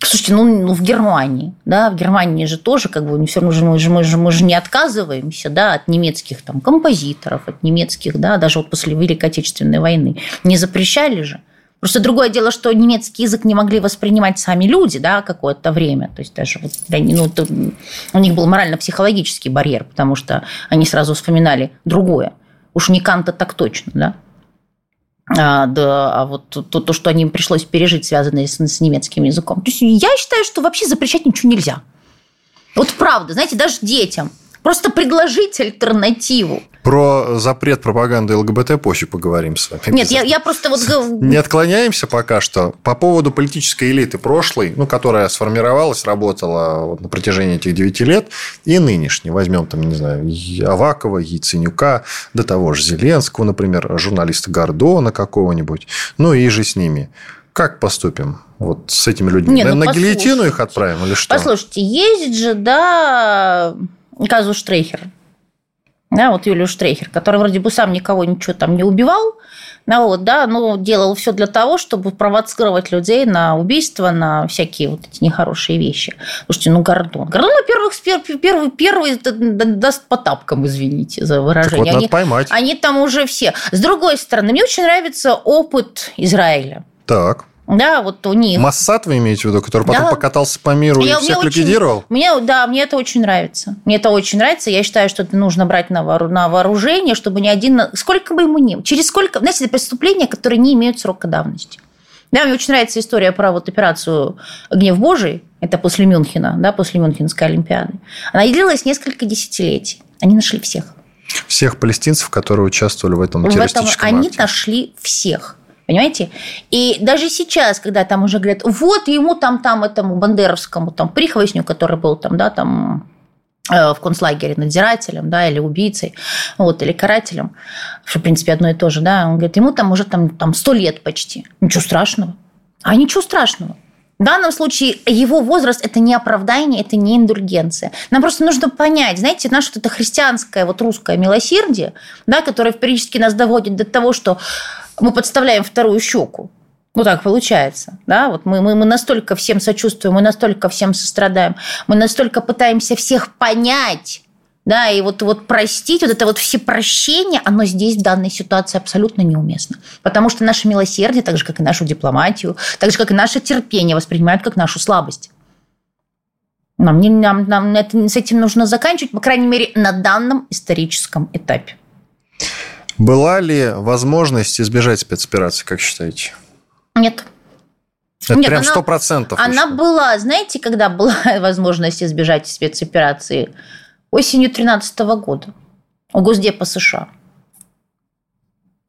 Слушайте, ну, ну в Германии, да, в Германии же тоже как бы все равно мы же, мы же, мы же не отказываемся, да, от немецких там композиторов, от немецких, да, даже вот после Великой Отечественной войны. Не запрещали же. Просто другое дело, что немецкий язык не могли воспринимать сами люди, да, какое-то время. То есть даже вот, ну, у них был морально-психологический барьер, потому что они сразу вспоминали другое. Уж не Канта так точно, да. А, да, а вот то, то, что они им пришлось пережить, связанное с, с немецким языком. То есть я считаю, что вообще запрещать ничего нельзя. Вот правда, знаете, даже детям. Просто предложить альтернативу. Про запрет пропаганды ЛГБТ позже поговорим с вами. Нет, я, я просто вот... Не отклоняемся пока что. По поводу политической элиты прошлой, ну, которая сформировалась, работала вот на протяжении этих 9 лет, и нынешней. Возьмем там, не знаю, Авакова, Яценюка, до того же Зеленского, например, журналиста Гордона какого-нибудь. Ну, и же с ними. Как поступим вот с этими людьми? Нет, ну, на гильотину их отправим или что? Послушайте, есть же, да, Казу Штрейхер. Да, вот Юлию Штрейхер, который вроде бы сам никого ничего там не убивал, ну, вот, да, но делал все для того, чтобы провоцировать людей на убийство, на всякие вот эти нехорошие вещи. Слушайте, ну Гордон. Гордон, во-первых, первый, первый даст по тапкам, извините за выражение. Так вот, они, поймать. они там уже все. С другой стороны, мне очень нравится опыт Израиля. Так. Да, вот у них. Массад вы имеете в виду, который потом да. покатался по миру я, и всех очень, ликвидировал? Мне, да, мне это очень нравится. Мне это очень нравится. Я считаю, что это нужно брать на, вооружение, чтобы ни один... Сколько бы ему ни... Через сколько... Знаете, это преступления, которые не имеют срока давности. Да, мне очень нравится история про вот операцию «Гнев Божий». Это после Мюнхена, да, после Мюнхенской Олимпиады. Она длилась несколько десятилетий. Они нашли всех. Всех палестинцев, которые участвовали в этом террористическом в этом Они нашли всех. Понимаете? И даже сейчас, когда там уже говорят, вот ему там, там, этому бандеровскому там прихвостню, который был там, да, там э, в концлагере надзирателем, да, или убийцей, вот, или карателем, что, в принципе, одно и то же, да, он говорит, ему там уже там, там 100 лет почти. Ничего страшного. А ничего страшного. В данном случае его возраст – это не оправдание, это не индульгенция. Нам просто нужно понять, знаете, наше вот это христианское, вот русское милосердие, да, которое периодически нас доводит до того, что мы подставляем вторую щеку. Ну, так получается. Да? Вот мы, мы, мы настолько всем сочувствуем, мы настолько всем сострадаем, мы настолько пытаемся всех понять, да, и вот, вот простить, вот это вот все прощения, оно здесь в данной ситуации абсолютно неуместно. Потому что наше милосердие, так же, как и нашу дипломатию, так же, как и наше терпение, воспринимают как нашу слабость. Нам, нам, нам это, с этим нужно заканчивать, по крайней мере, на данном историческом этапе. Была ли возможность избежать спецоперации, как считаете? Нет. Это Нет, прям сто процентов. Она, она была, знаете, когда была возможность избежать спецоперации? Осенью 2013 года у Госдепа США.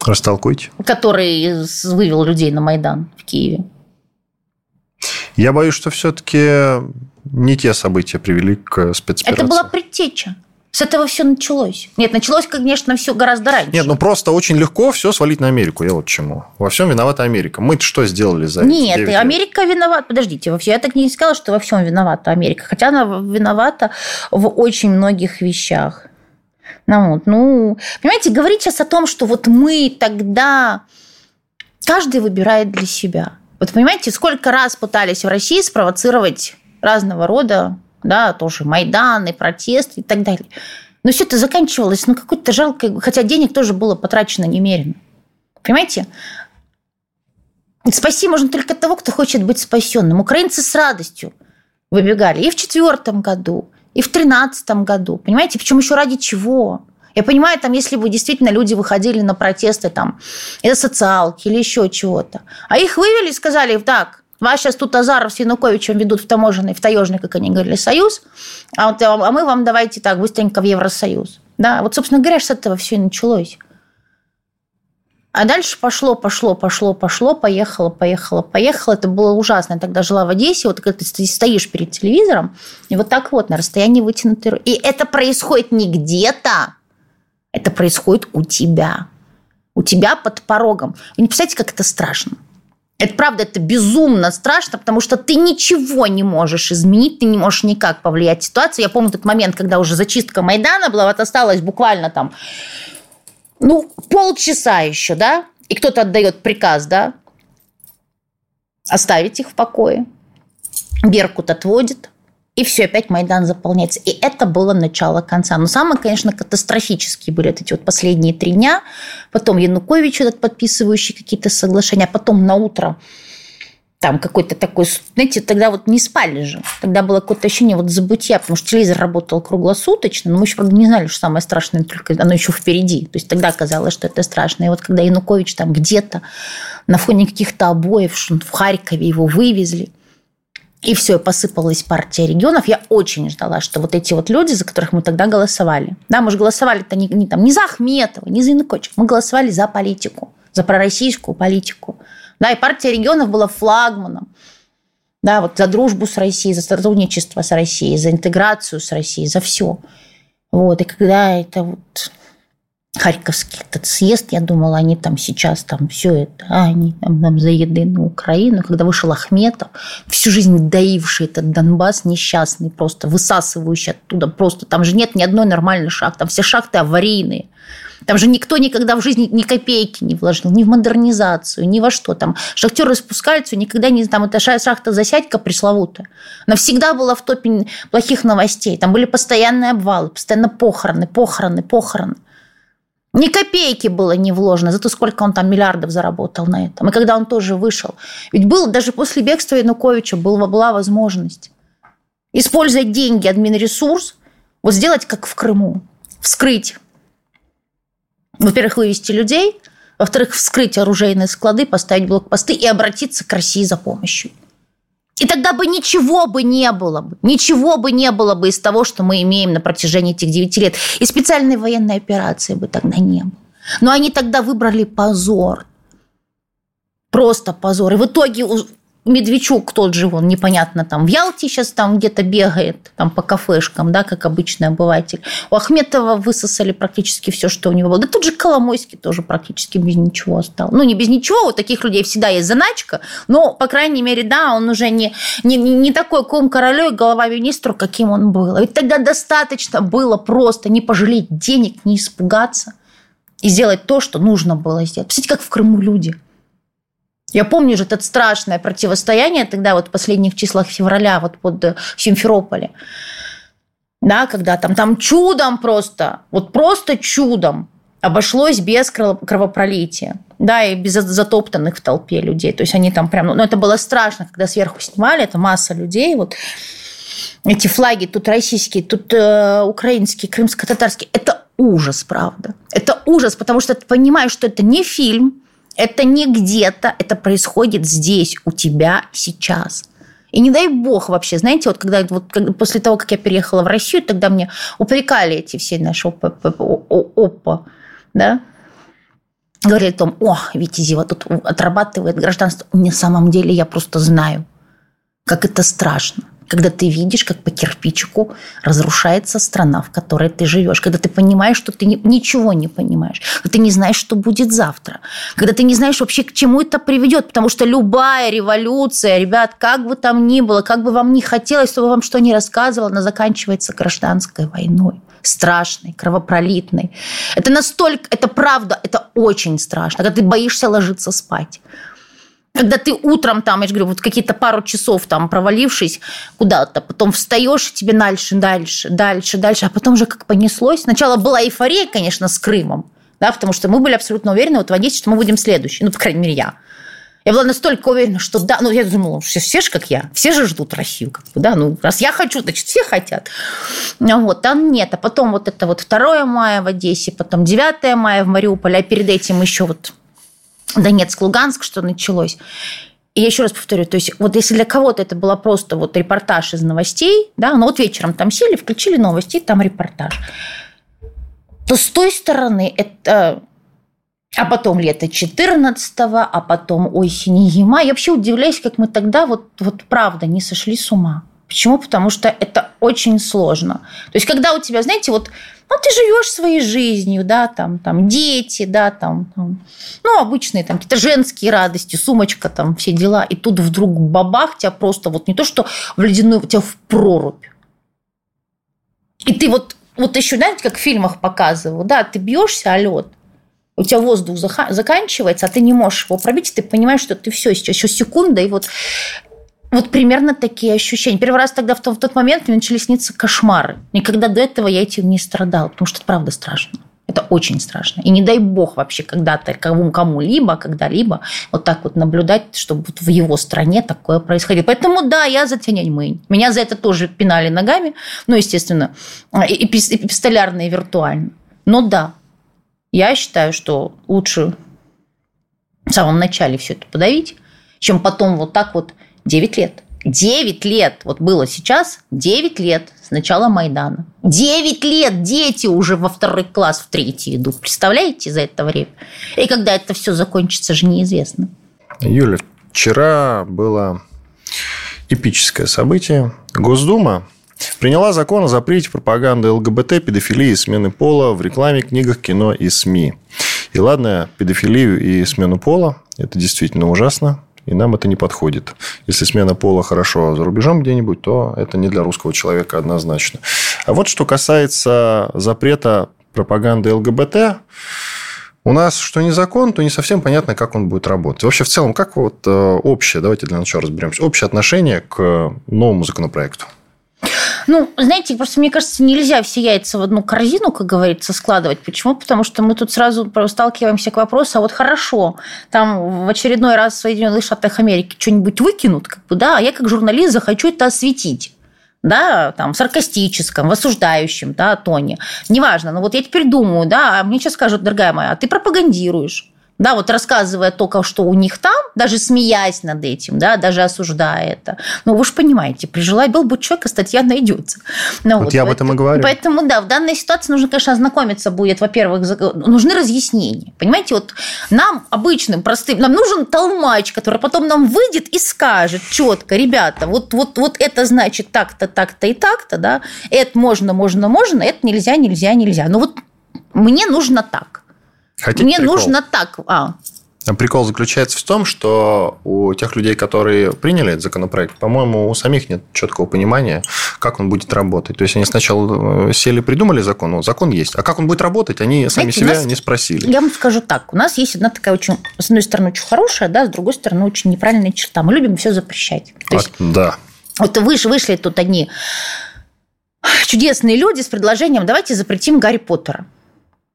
Растолкуйте. Который вывел людей на Майдан в Киеве. Я боюсь, что все-таки не те события привели к спецоперации. Это была предтеча. С этого все началось. Нет, началось, конечно, все гораздо раньше. Нет, ну просто очень легко все свалить на Америку. Я вот чему. Во всем виновата Америка. Мы что сделали за Нет, и Америка виновата. Подождите, вообще я так не сказала, что во всем виновата Америка. Хотя она виновата в очень многих вещах. Ну, вот, ну, понимаете, говорить сейчас о том, что вот мы тогда... Каждый выбирает для себя. Вот понимаете, сколько раз пытались в России спровоцировать разного рода да, тоже Майданы, протесты и так далее. Но все это заканчивалось, ну, какой-то жалкой, хотя денег тоже было потрачено немерено. Понимаете? Спасти можно только того, кто хочет быть спасенным. Украинцы с радостью выбегали и в четвертом году, и в тринадцатом году. Понимаете, причем еще ради чего? Я понимаю, там, если бы действительно люди выходили на протесты там из социалки или еще чего-то, а их вывели и сказали, так, вас сейчас тут Азаров с Януковичем ведут в таможенный, в таежный, как они говорили, союз, а, вот, а мы вам давайте так быстренько в Евросоюз. Да, вот, собственно говоря, с этого все и началось. А дальше пошло, пошло, пошло, пошло, поехало, поехало, поехало. Это было ужасно. Я тогда жила в Одессе, вот когда ты стоишь перед телевизором, и вот так вот на расстоянии вытянутой руки. И это происходит не где-то, это происходит у тебя. У тебя под порогом. Вы не представляете, как это страшно? Это правда, это безумно страшно, потому что ты ничего не можешь изменить, ты не можешь никак повлиять ситуацию. Я помню тот момент, когда уже зачистка Майдана была, вот осталось буквально там, ну, полчаса еще, да, и кто-то отдает приказ, да, оставить их в покое. Беркут отводит, и все, опять Майдан заполняется. И это было начало конца. Но самые, конечно, катастрофические были эти вот последние три дня. Потом Янукович этот подписывающий какие-то соглашения. А потом на утро там какой-то такой, знаете, тогда вот не спали же. Тогда было какое-то ощущение вот забытия, потому что телевизор работал круглосуточно, но мы еще, правда, не знали, что самое страшное, только оно еще впереди. То есть тогда казалось, что это страшно. И вот когда Янукович там где-то на фоне каких-то обоев в Харькове его вывезли, и все, посыпалась партия регионов. Я очень ждала, что вот эти вот люди, за которых мы тогда голосовали, да, мы же голосовали-то не, не, там, не за Ахметова, не за Януковича, мы голосовали за политику, за пророссийскую политику. Да, и партия регионов была флагманом. Да, вот за дружбу с Россией, за сотрудничество с Россией, за интеграцию с Россией, за все. Вот, и когда это вот Харьковский этот съезд, я думала, они там сейчас там все это, а они там, там за еды на Украину. Когда вышел Ахметов, всю жизнь доивший этот Донбасс несчастный, просто высасывающий оттуда просто. Там же нет ни одной нормальной шахты, там все шахты аварийные. Там же никто никогда в жизни ни копейки не вложил, ни в модернизацию, ни во что. Там шахтеры спускаются, никогда не... Там эта шахта Засядька пресловутая. Она всегда была в топе плохих новостей. Там были постоянные обвалы, постоянно похороны, похороны, похороны. Ни копейки было не вложено, зато сколько он там миллиардов заработал на этом. И когда он тоже вышел. Ведь был, даже после бегства Януковича была, была возможность использовать деньги, админресурс, вот сделать как в Крыму. Вскрыть. Во-первых, вывести людей. Во-вторых, вскрыть оружейные склады, поставить блокпосты и обратиться к России за помощью. И тогда бы ничего бы не было бы. Ничего бы не было бы из того, что мы имеем на протяжении этих 9 лет. И специальной военной операции бы тогда не было. Но они тогда выбрали позор. Просто позор. И в итоге Медведчук тот же, он непонятно там в Ялте сейчас там где-то бегает там по кафешкам, да, как обычный обыватель. У Ахметова высосали практически все, что у него было. Да тут же Коломойский тоже практически без ничего стал. Ну, не без ничего, у таких людей всегда есть заначка, но, по крайней мере, да, он уже не, не, не такой ком королю и голова министру, каким он был. Ведь тогда достаточно было просто не пожалеть денег, не испугаться и сделать то, что нужно было сделать. Посмотрите, как в Крыму люди – я помню же это страшное противостояние тогда вот в последних числах февраля вот под э, Симферополе. Да, когда там, там чудом просто, вот просто чудом обошлось без кровопролития, да, и без затоптанных в толпе людей. То есть они там прям, ну, это было страшно, когда сверху снимали, это масса людей, вот эти флаги тут российские, тут э, украинские, крымско-татарские. Это ужас, правда. Это ужас, потому что ты понимаешь, что это не фильм, это не где-то, это происходит здесь, у тебя, сейчас. И не дай бог вообще, знаете, вот когда вот после того, как я переехала в Россию, тогда мне упрекали эти все наши ОПА, да, говорили о том, о, Витязева тут отрабатывает гражданство. На самом деле я просто знаю, как это страшно. Когда ты видишь, как по кирпичику разрушается страна, в которой ты живешь, когда ты понимаешь, что ты ничего не понимаешь, когда ты не знаешь, что будет завтра, когда ты не знаешь вообще, к чему это приведет, потому что любая революция, ребят, как бы там ни было, как бы вам ни хотелось, чтобы вам что ни рассказывало, она заканчивается гражданской войной страшной, кровопролитной. Это настолько, это правда, это очень страшно, когда ты боишься ложиться спать когда ты утром там, я же говорю, вот какие-то пару часов там провалившись куда-то, потом встаешь, тебе дальше, дальше, дальше, дальше, а потом же как понеслось. Сначала была эйфория, конечно, с Крымом, да, потому что мы были абсолютно уверены вот в Одессе, что мы будем следующие, ну, по крайней мере, я. Я была настолько уверена, что да, ну, я думала, все, все же как я, все же ждут Россию, как бы, да, ну, раз я хочу, значит, все хотят. Ну, вот, там нет, а потом вот это вот 2 мая в Одессе, потом 9 мая в Мариуполе, а перед этим еще вот Донецк, Луганск, что началось. И я еще раз повторю, то есть вот если для кого-то это было просто вот репортаж из новостей, да, ну вот вечером там сели, включили новости, там репортаж, то с той стороны это а потом лето 14 а потом осень и зима. Я вообще удивляюсь, как мы тогда вот, вот правда не сошли с ума. Почему? Потому что это очень сложно. То есть, когда у тебя, знаете, вот ну, ты живешь своей жизнью, да, там, там дети, да, там, там ну, обычные там какие-то женские радости, сумочка, там, все дела, и тут вдруг бабах тебя просто вот не то, что в ледяную, тебя в прорубь. И ты вот, вот еще, знаете, как в фильмах показывал, да, ты бьешься о лед, у тебя воздух заканчивается, а ты не можешь его пробить, и ты понимаешь, что ты все, сейчас еще секунда, и вот вот примерно такие ощущения. Первый раз тогда в тот, в тот момент мне начали сниться кошмары. Никогда до этого я этим не страдала, потому что это правда страшно. Это очень страшно. И не дай бог вообще когда-то кому- кому-либо, когда-либо вот так вот наблюдать, чтобы вот в его стране такое происходило. Поэтому да, я за Тяньаньмэнь. Меня за это тоже пинали ногами. Ну, естественно, эпистолярно и виртуально. Но да, я считаю, что лучше в самом начале все это подавить, чем потом вот так вот 9 лет. 9 лет. Вот было сейчас 9 лет с начала Майдана. 9 лет дети уже во второй класс, в третий идут. Представляете за это время? И когда это все закончится, же неизвестно. Юля, вчера было эпическое событие. Госдума приняла закон о запрете пропаганды ЛГБТ, педофилии и смены пола в рекламе, книгах, кино и СМИ. И ладно, педофилию и смену пола – это действительно ужасно и нам это не подходит. Если смена пола хорошо за рубежом где-нибудь, то это не для русского человека однозначно. А вот что касается запрета пропаганды ЛГБТ, у нас что не закон, то не совсем понятно, как он будет работать. Вообще, в целом, как вот э, общее, давайте для начала разберемся, общее отношение к новому законопроекту? Ну, знаете, просто мне кажется, нельзя все яйца в одну корзину, как говорится, складывать. Почему? Потому что мы тут сразу сталкиваемся к вопросу, а вот хорошо, там в очередной раз в Соединенных Штатах Америки что-нибудь выкинут, как бы, да, а я как журналист захочу это осветить да, там, саркастическом, в осуждающем, да, тоне. Неважно, но вот я теперь думаю, да, а мне сейчас скажут, дорогая моя, а ты пропагандируешь да, вот рассказывая только, что у них там, даже смеясь над этим, да, даже осуждая это. Ну, вы же понимаете, при желании был бы человек, статья найдется. Ну, вот, вот я об этом и говорю. Поэтому, да, в данной ситуации нужно, конечно, ознакомиться будет, во-первых, нужны разъяснения. Понимаете, вот нам, обычным, простым, нам нужен толмач, который потом нам выйдет и скажет четко, ребята, вот, вот, вот это значит так-то, так-то и так-то, да, это можно, можно, можно, это нельзя, нельзя, нельзя. Но вот мне нужно так. Хотите Мне прикол? нужно так. А. Прикол заключается в том, что у тех людей, которые приняли этот законопроект, по-моему, у самих нет четкого понимания, как он будет работать. То есть они сначала э, сели, придумали закон, ну, закон есть, а как он будет работать, они сами Знаете, себя нас, не спросили. Я вам скажу так: у нас есть одна такая очень, с одной стороны, очень хорошая, да, с другой стороны, очень неправильная черта. Мы любим все запрещать. То есть, а, да. Вот вышли, вышли тут одни чудесные люди с предложением: давайте запретим Гарри Поттера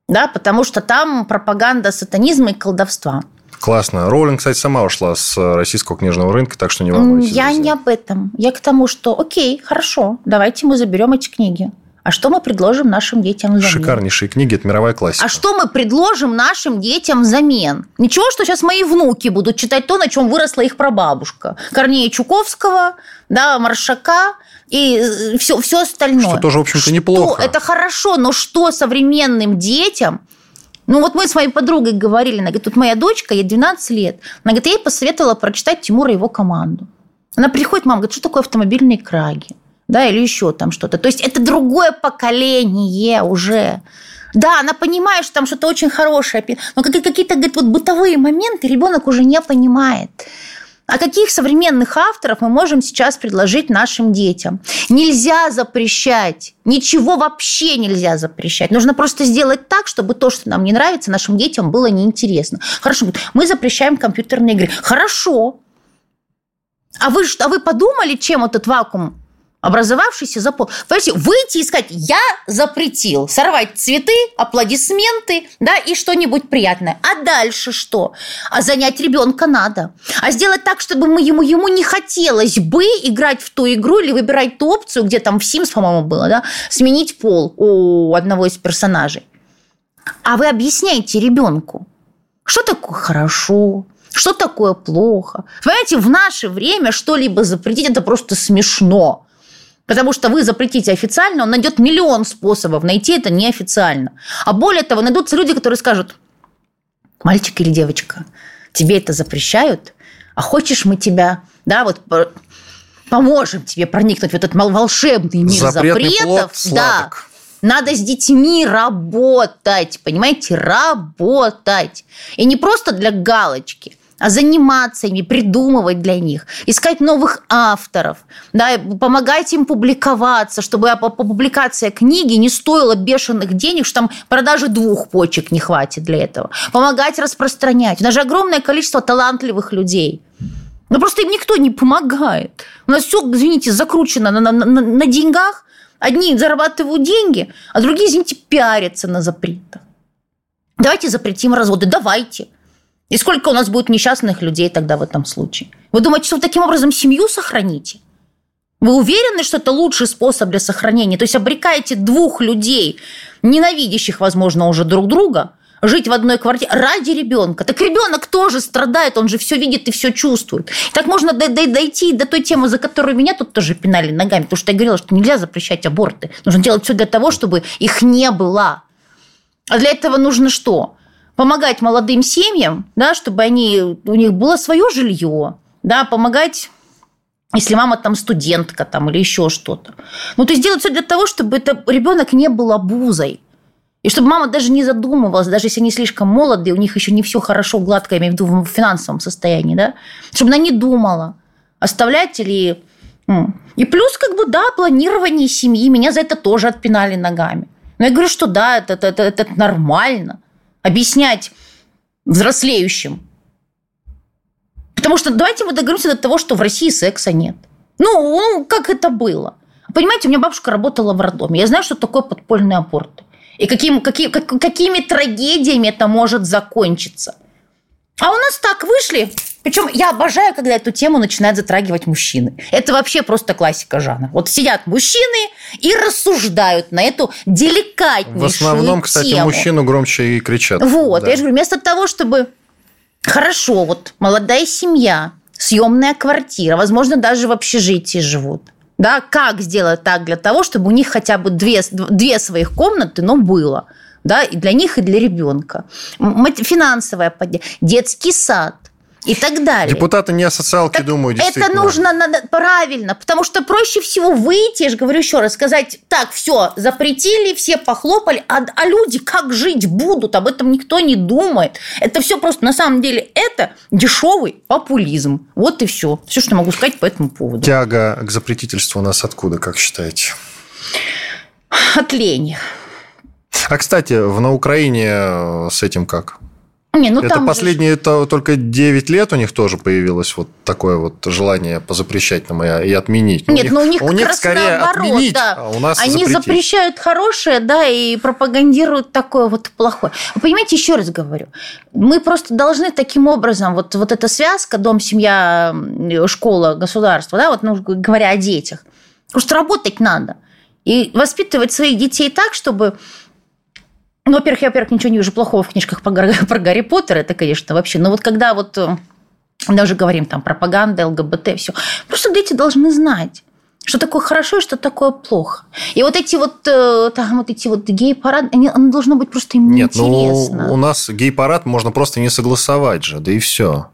да, потому что там пропаганда сатанизма и колдовства. Классно. Роулинг, кстати, сама ушла с российского книжного рынка, так что не волнуйтесь. Я друзья. не об этом. Я к тому, что окей, хорошо, давайте мы заберем эти книги. А что мы предложим нашим детям взамен? Шикарнейшие книги, это мировая классика. А что мы предложим нашим детям взамен? Ничего, что сейчас мои внуки будут читать то, на чем выросла их прабабушка. Корнея Чуковского, да, Маршака и все, э, все остальное. Что тоже, в общем-то, неплохо. Это хорошо, но что современным детям ну, вот мы с моей подругой говорили, она говорит, тут моя дочка, ей 12 лет. Она говорит, я ей посоветовала прочитать Тимура и его команду. Она приходит, мама говорит, что такое автомобильные краги? Да, или еще там что-то. То есть это другое поколение уже. Да, она понимает, что там что-то очень хорошее, но какие-то говорит, вот бытовые моменты ребенок уже не понимает. А каких современных авторов мы можем сейчас предложить нашим детям? Нельзя запрещать. Ничего вообще нельзя запрещать. Нужно просто сделать так, чтобы то, что нам не нравится, нашим детям было неинтересно. Хорошо, мы запрещаем компьютерные игры. Хорошо. А вы, а вы подумали, чем этот вакуум образовавшийся запол. Понимаете, выйти и сказать, я запретил, сорвать цветы, аплодисменты, да, и что-нибудь приятное. А дальше что? А занять ребенка надо. А сделать так, чтобы мы ему, ему не хотелось бы играть в ту игру или выбирать ту опцию, где там в Sims, по-моему, было, да, сменить пол у одного из персонажей. А вы объясняете ребенку, что такое хорошо, что такое плохо. Понимаете, в наше время что-либо запретить – это просто смешно. Потому что вы запретите официально, он найдет миллион способов найти это неофициально. А более того, найдутся люди, которые скажут, мальчик или девочка, тебе это запрещают, а хочешь мы тебя, да, вот поможем тебе проникнуть в этот волшебный мир Запретный запретов. Плод да. Надо с детьми работать, понимаете, работать. И не просто для галочки – заниматься ими, придумывать для них, искать новых авторов, да, помогать им публиковаться, чтобы публикация книги не стоила бешеных денег, что там продажи двух почек не хватит для этого. Помогать распространять. У нас же огромное количество талантливых людей. Но просто им никто не помогает. У нас все, извините, закручено на, на, на, на деньгах. Одни зарабатывают деньги, а другие, извините, пиарятся на запретах. Давайте запретим разводы, давайте. И сколько у нас будет несчастных людей тогда в этом случае? Вы думаете, что вы таким образом семью сохраните? Вы уверены, что это лучший способ для сохранения? То есть обрекаете двух людей, ненавидящих, возможно, уже друг друга, жить в одной квартире ради ребенка. Так ребенок тоже страдает, он же все видит и все чувствует. Так можно дойти до той темы, за которую меня тут тоже пинали ногами, потому что я говорила, что нельзя запрещать аборты. Нужно делать все для того, чтобы их не было. А для этого нужно что? Помогать молодым семьям, да, чтобы они, у них было свое жилье, да, помогать если мама там студентка там, или еще что-то. Ну, то есть делать все для того, чтобы это ребенок не был обузой. И чтобы мама даже не задумывалась, даже если они слишком молодые, у них еще не все хорошо, гладко, я имею в виду в финансовом состоянии, да, чтобы она не думала, оставлять или... И плюс, как бы, да, планирование семьи. Меня за это тоже отпинали ногами. Но я говорю, что да, это, это, это, это нормально объяснять взрослеющим. Потому что давайте мы договоримся до того, что в России секса нет. Ну, ну, как это было? Понимаете, у меня бабушка работала в роддоме. Я знаю, что такое подпольные аборты. И каким, какие, как, какими трагедиями это может закончиться. А у нас так вышли. Причем я обожаю, когда эту тему начинают затрагивать мужчины. Это вообще просто классика жанра. Вот сидят мужчины и рассуждают на эту деликатнейшую В основном, кстати, тему. мужчину громче и кричат. Вот, да. я же говорю, вместо того, чтобы... Хорошо, вот молодая семья, съемная квартира, возможно, даже в общежитии живут. Да, как сделать так для того, чтобы у них хотя бы две, две своих комнаты, но было – да, и для них, и для ребенка. Финансовая поддержка, детский сад, и так далее. Депутаты не о социалке так думают, Это нужно надо, правильно, потому что проще всего выйти, я же говорю еще раз, сказать, так, все, запретили, все похлопали, а, а люди как жить будут, об этом никто не думает. Это все просто, на самом деле, это дешевый популизм. Вот и все. Все, что могу сказать по этому поводу. Тяга к запретительству у нас откуда, как считаете? От лени. А, кстати, в, на Украине э, с этим как? Не, ну это последние же... это только 9 лет у них тоже появилось вот такое вот желание позапрещать нам и, и отменить. Нет, ну у них, ну, у них скорее наоборот, отменить, да. а у нас Они запретить. запрещают хорошее, да, и пропагандируют такое вот плохое. Вы понимаете, еще раз говорю, мы просто должны таким образом, вот, вот эта связка, дом, семья, школа, государство, да, вот, ну, говоря о детях, просто работать надо. И воспитывать своих детей так, чтобы ну, во-первых, я, во-первых, ничего не вижу плохого в книжках про, про Гарри Поттера, это, конечно, вообще. Но вот когда вот э, мы уже говорим там пропаганда, ЛГБТ, все, просто дети должны знать, что такое хорошо и что такое плохо. И вот эти вот, э, там, вот эти вот гей-парады, они, оно должно быть просто им Нет, ну, у нас гей-парад можно просто не согласовать же, да и все.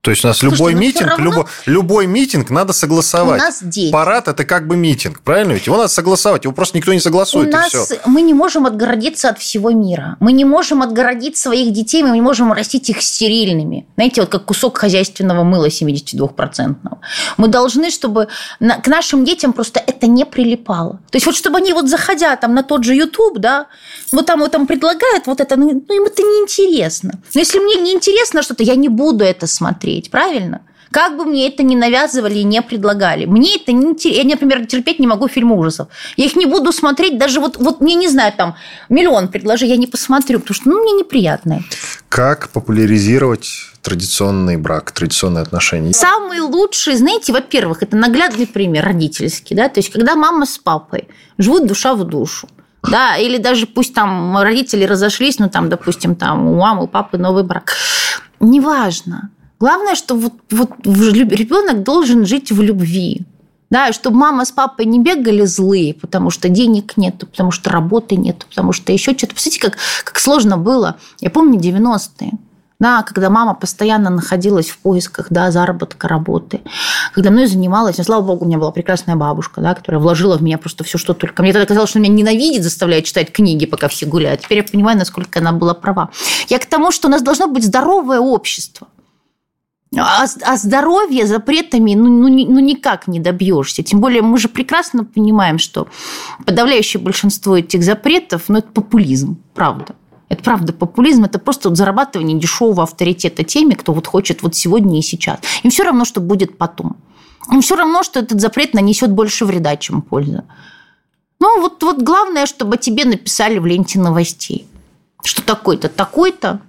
То есть у нас Слушайте, любой ну митинг, равно... любой, любой митинг надо согласовать. У нас дети. Парад это как бы митинг, правильно ведь? Его надо согласовать, его просто никто не согласует. У нас все. мы не можем отгородиться от всего мира. Мы не можем отгородить своих детей, мы не можем растить их стерильными. Знаете, вот как кусок хозяйственного мыла 72%. Мы должны, чтобы к нашим детям просто это не прилипало. То есть вот чтобы они вот заходя там на тот же YouTube, да, вот там вот там предлагают вот это, ну, ну им это неинтересно. Но если мне неинтересно что-то, я не буду это смотреть смотреть, правильно? Как бы мне это ни навязывали и не предлагали. Мне это не интересно. Я, например, терпеть не могу фильмы ужасов. Я их не буду смотреть, даже вот, вот мне, не знаю, там, миллион предложи, я не посмотрю, потому что, ну, мне неприятно. Как популяризировать традиционный брак, традиционные отношения? Самый лучший, знаете, во-первых, это наглядный пример родительский, да, то есть, когда мама с папой живут душа в душу, да, или даже пусть там родители разошлись, ну, там, допустим, там у мамы, у папы новый брак. Неважно. Главное, что вот, вот ребенок должен жить в любви. Да, чтобы мама с папой не бегали злые, потому что денег нет, потому что работы нет, потому что еще что-то. Посмотрите, как, как сложно было. Я помню 90-е. Да, когда мама постоянно находилась в поисках да, заработка, работы. Когда мной занималась, ну, слава богу, у меня была прекрасная бабушка, да, которая вложила в меня просто все, что только. Мне тогда казалось, что меня ненавидит, заставляет читать книги, пока все гуляют. Теперь я понимаю, насколько она была права. Я к тому, что у нас должно быть здоровое общество. А, а здоровье запретами ну, ну, ну никак не добьешься. Тем более мы же прекрасно понимаем, что подавляющее большинство этих запретов, ну, это популизм, правда. Это правда популизм, это просто вот зарабатывание дешевого авторитета теми, кто вот хочет вот сегодня и сейчас. Им все равно, что будет потом. Им все равно, что этот запрет нанесет больше вреда, чем пользы. Ну, вот, вот главное, чтобы тебе написали в ленте новостей, что такой-то, такой-то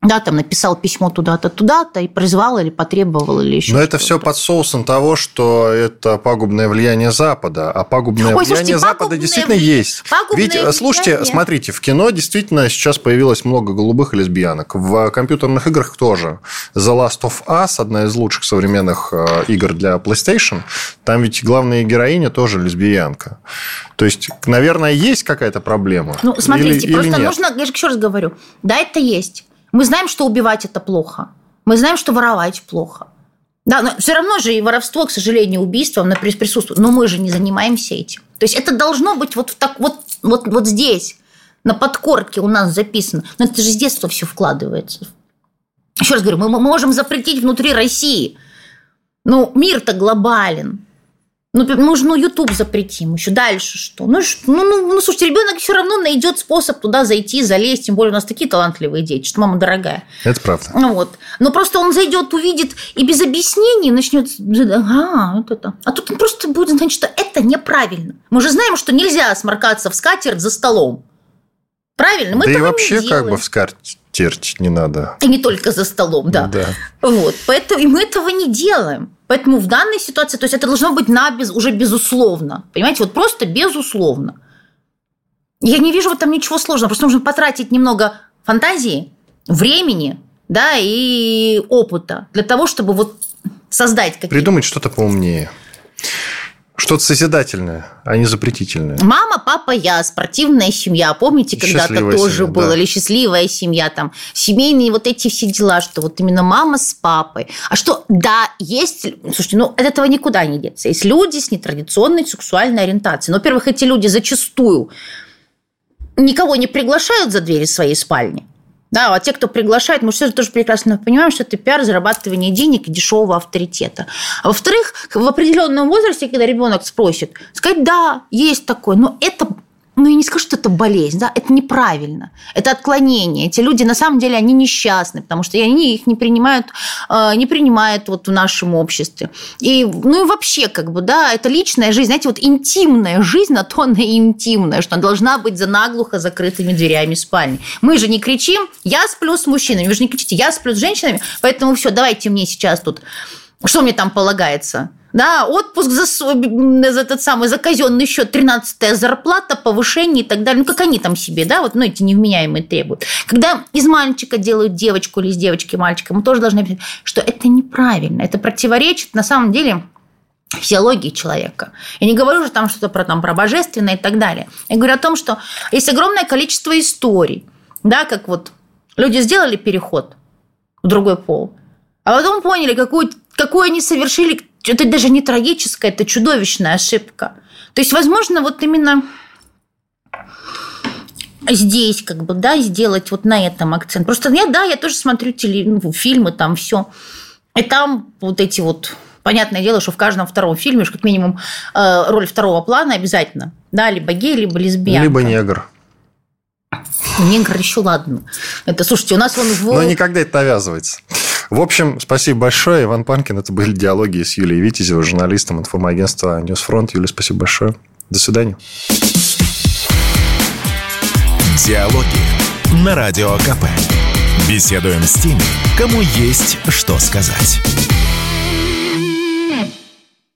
да, там написал письмо туда-то, туда-то и призвал или потребовал или еще. Но это все под соусом того, что это пагубное влияние Запада, а пагубное Ой, влияние слушайте, Запада действительно есть. Ведь, влияние... слушайте, смотрите, в кино действительно сейчас появилось много голубых лесбиянок. В компьютерных играх тоже. The Last of Us, одна из лучших современных э, игр для PlayStation, там ведь главная героиня тоже лесбиянка. То есть, наверное, есть какая-то проблема. Ну, смотрите, или, просто или нужно, я же еще раз говорю, да, это есть. Мы знаем, что убивать это плохо. Мы знаем, что воровать плохо. Да, но все равно же и воровство, к сожалению, убийство на присутствует. Но мы же не занимаемся этим. То есть это должно быть вот, так, вот, вот, вот здесь, на подкорке у нас записано. Но это же с детства все вкладывается. Еще раз говорю, мы можем запретить внутри России. Ну, мир-то глобален. Ну, нужно YouTube запретим. Еще дальше что? Ну, ну, ну, ну, слушайте, ребенок все равно найдет способ туда зайти, залезть. Тем более у нас такие талантливые дети, что мама дорогая. Это правда. Ну, вот. Но просто он зайдет, увидит и без объяснений начнет... А, вот это. А тут он просто будет знать, что это неправильно. Мы же знаем, что нельзя сморкаться в скатерть за столом. Правильно? Мы да и вообще как бы в скатерть не надо. И не только за столом, да. да. Вот. Поэтому и мы этого не делаем. Поэтому в данной ситуации, то есть это должно быть на без, уже безусловно. Понимаете, вот просто безусловно. Я не вижу в этом ничего сложного. Просто нужно потратить немного фантазии, времени, да, и опыта для того, чтобы вот создать какие-то... Придумать что-то поумнее. Что-то созидательное, а не запретительное. Мама, папа, я, спортивная семья. Помните, когда-то тоже семья, было? Да. Или счастливая семья, там, семейные вот эти все дела, что вот именно мама с папой. А что, да, есть... Слушайте, ну, от этого никуда не деться. Есть люди с нетрадиционной сексуальной ориентацией. Но, во-первых, эти люди зачастую никого не приглашают за двери своей спальни. Да, а те, кто приглашает, мы все тоже прекрасно понимаем, что это пиар, зарабатывание денег и дешевого авторитета. А во-вторых, в определенном возрасте, когда ребенок спросит, сказать, да, есть такое, но это ну, я не скажу, что это болезнь, да, это неправильно, это отклонение. Эти люди, на самом деле, они несчастны, потому что они их не принимают, э, не принимают вот в нашем обществе. И, ну, и вообще, как бы, да, это личная жизнь, знаете, вот интимная жизнь, на то она и интимная, что она должна быть за наглухо закрытыми дверями спальни. Мы же не кричим, я сплю с мужчинами, вы же не кричите, я сплю с женщинами, поэтому все, давайте мне сейчас тут, что мне там полагается? Да, отпуск за, за этот самый, за казенный счет, 13 зарплата, повышение и так далее. Ну, как они там себе, да, вот, ну, эти невменяемые требуют. Когда из мальчика делают девочку или из девочки мальчика, мы тоже должны объяснить, что это неправильно, это противоречит на самом деле физиологии человека. Я не говорю уже там что-то про, там, про божественное и так далее. Я говорю о том, что есть огромное количество историй, да, как вот люди сделали переход в другой пол, А потом поняли, какую, какую они совершили. Это даже не трагическая, это чудовищная ошибка. То есть, возможно, вот именно здесь как бы, да, сделать вот на этом акцент. Просто я, да, я тоже смотрю теле, ну, фильмы, там все. И там вот эти вот Понятное дело, что в каждом втором фильме уж как минимум э, роль второго плана обязательно. Да, либо гей, либо лесбиянка. Либо негр. Негр еще ладно. Это, слушайте, у нас он в... Но никогда это навязывается. В общем, спасибо большое. Иван Панкин. Это были диалоги с Юлией Витязевой, журналистом информагентства «Ньюсфронт». Юлия, спасибо большое. До свидания. Диалоги на Радио КП. Беседуем с теми, кому есть что сказать.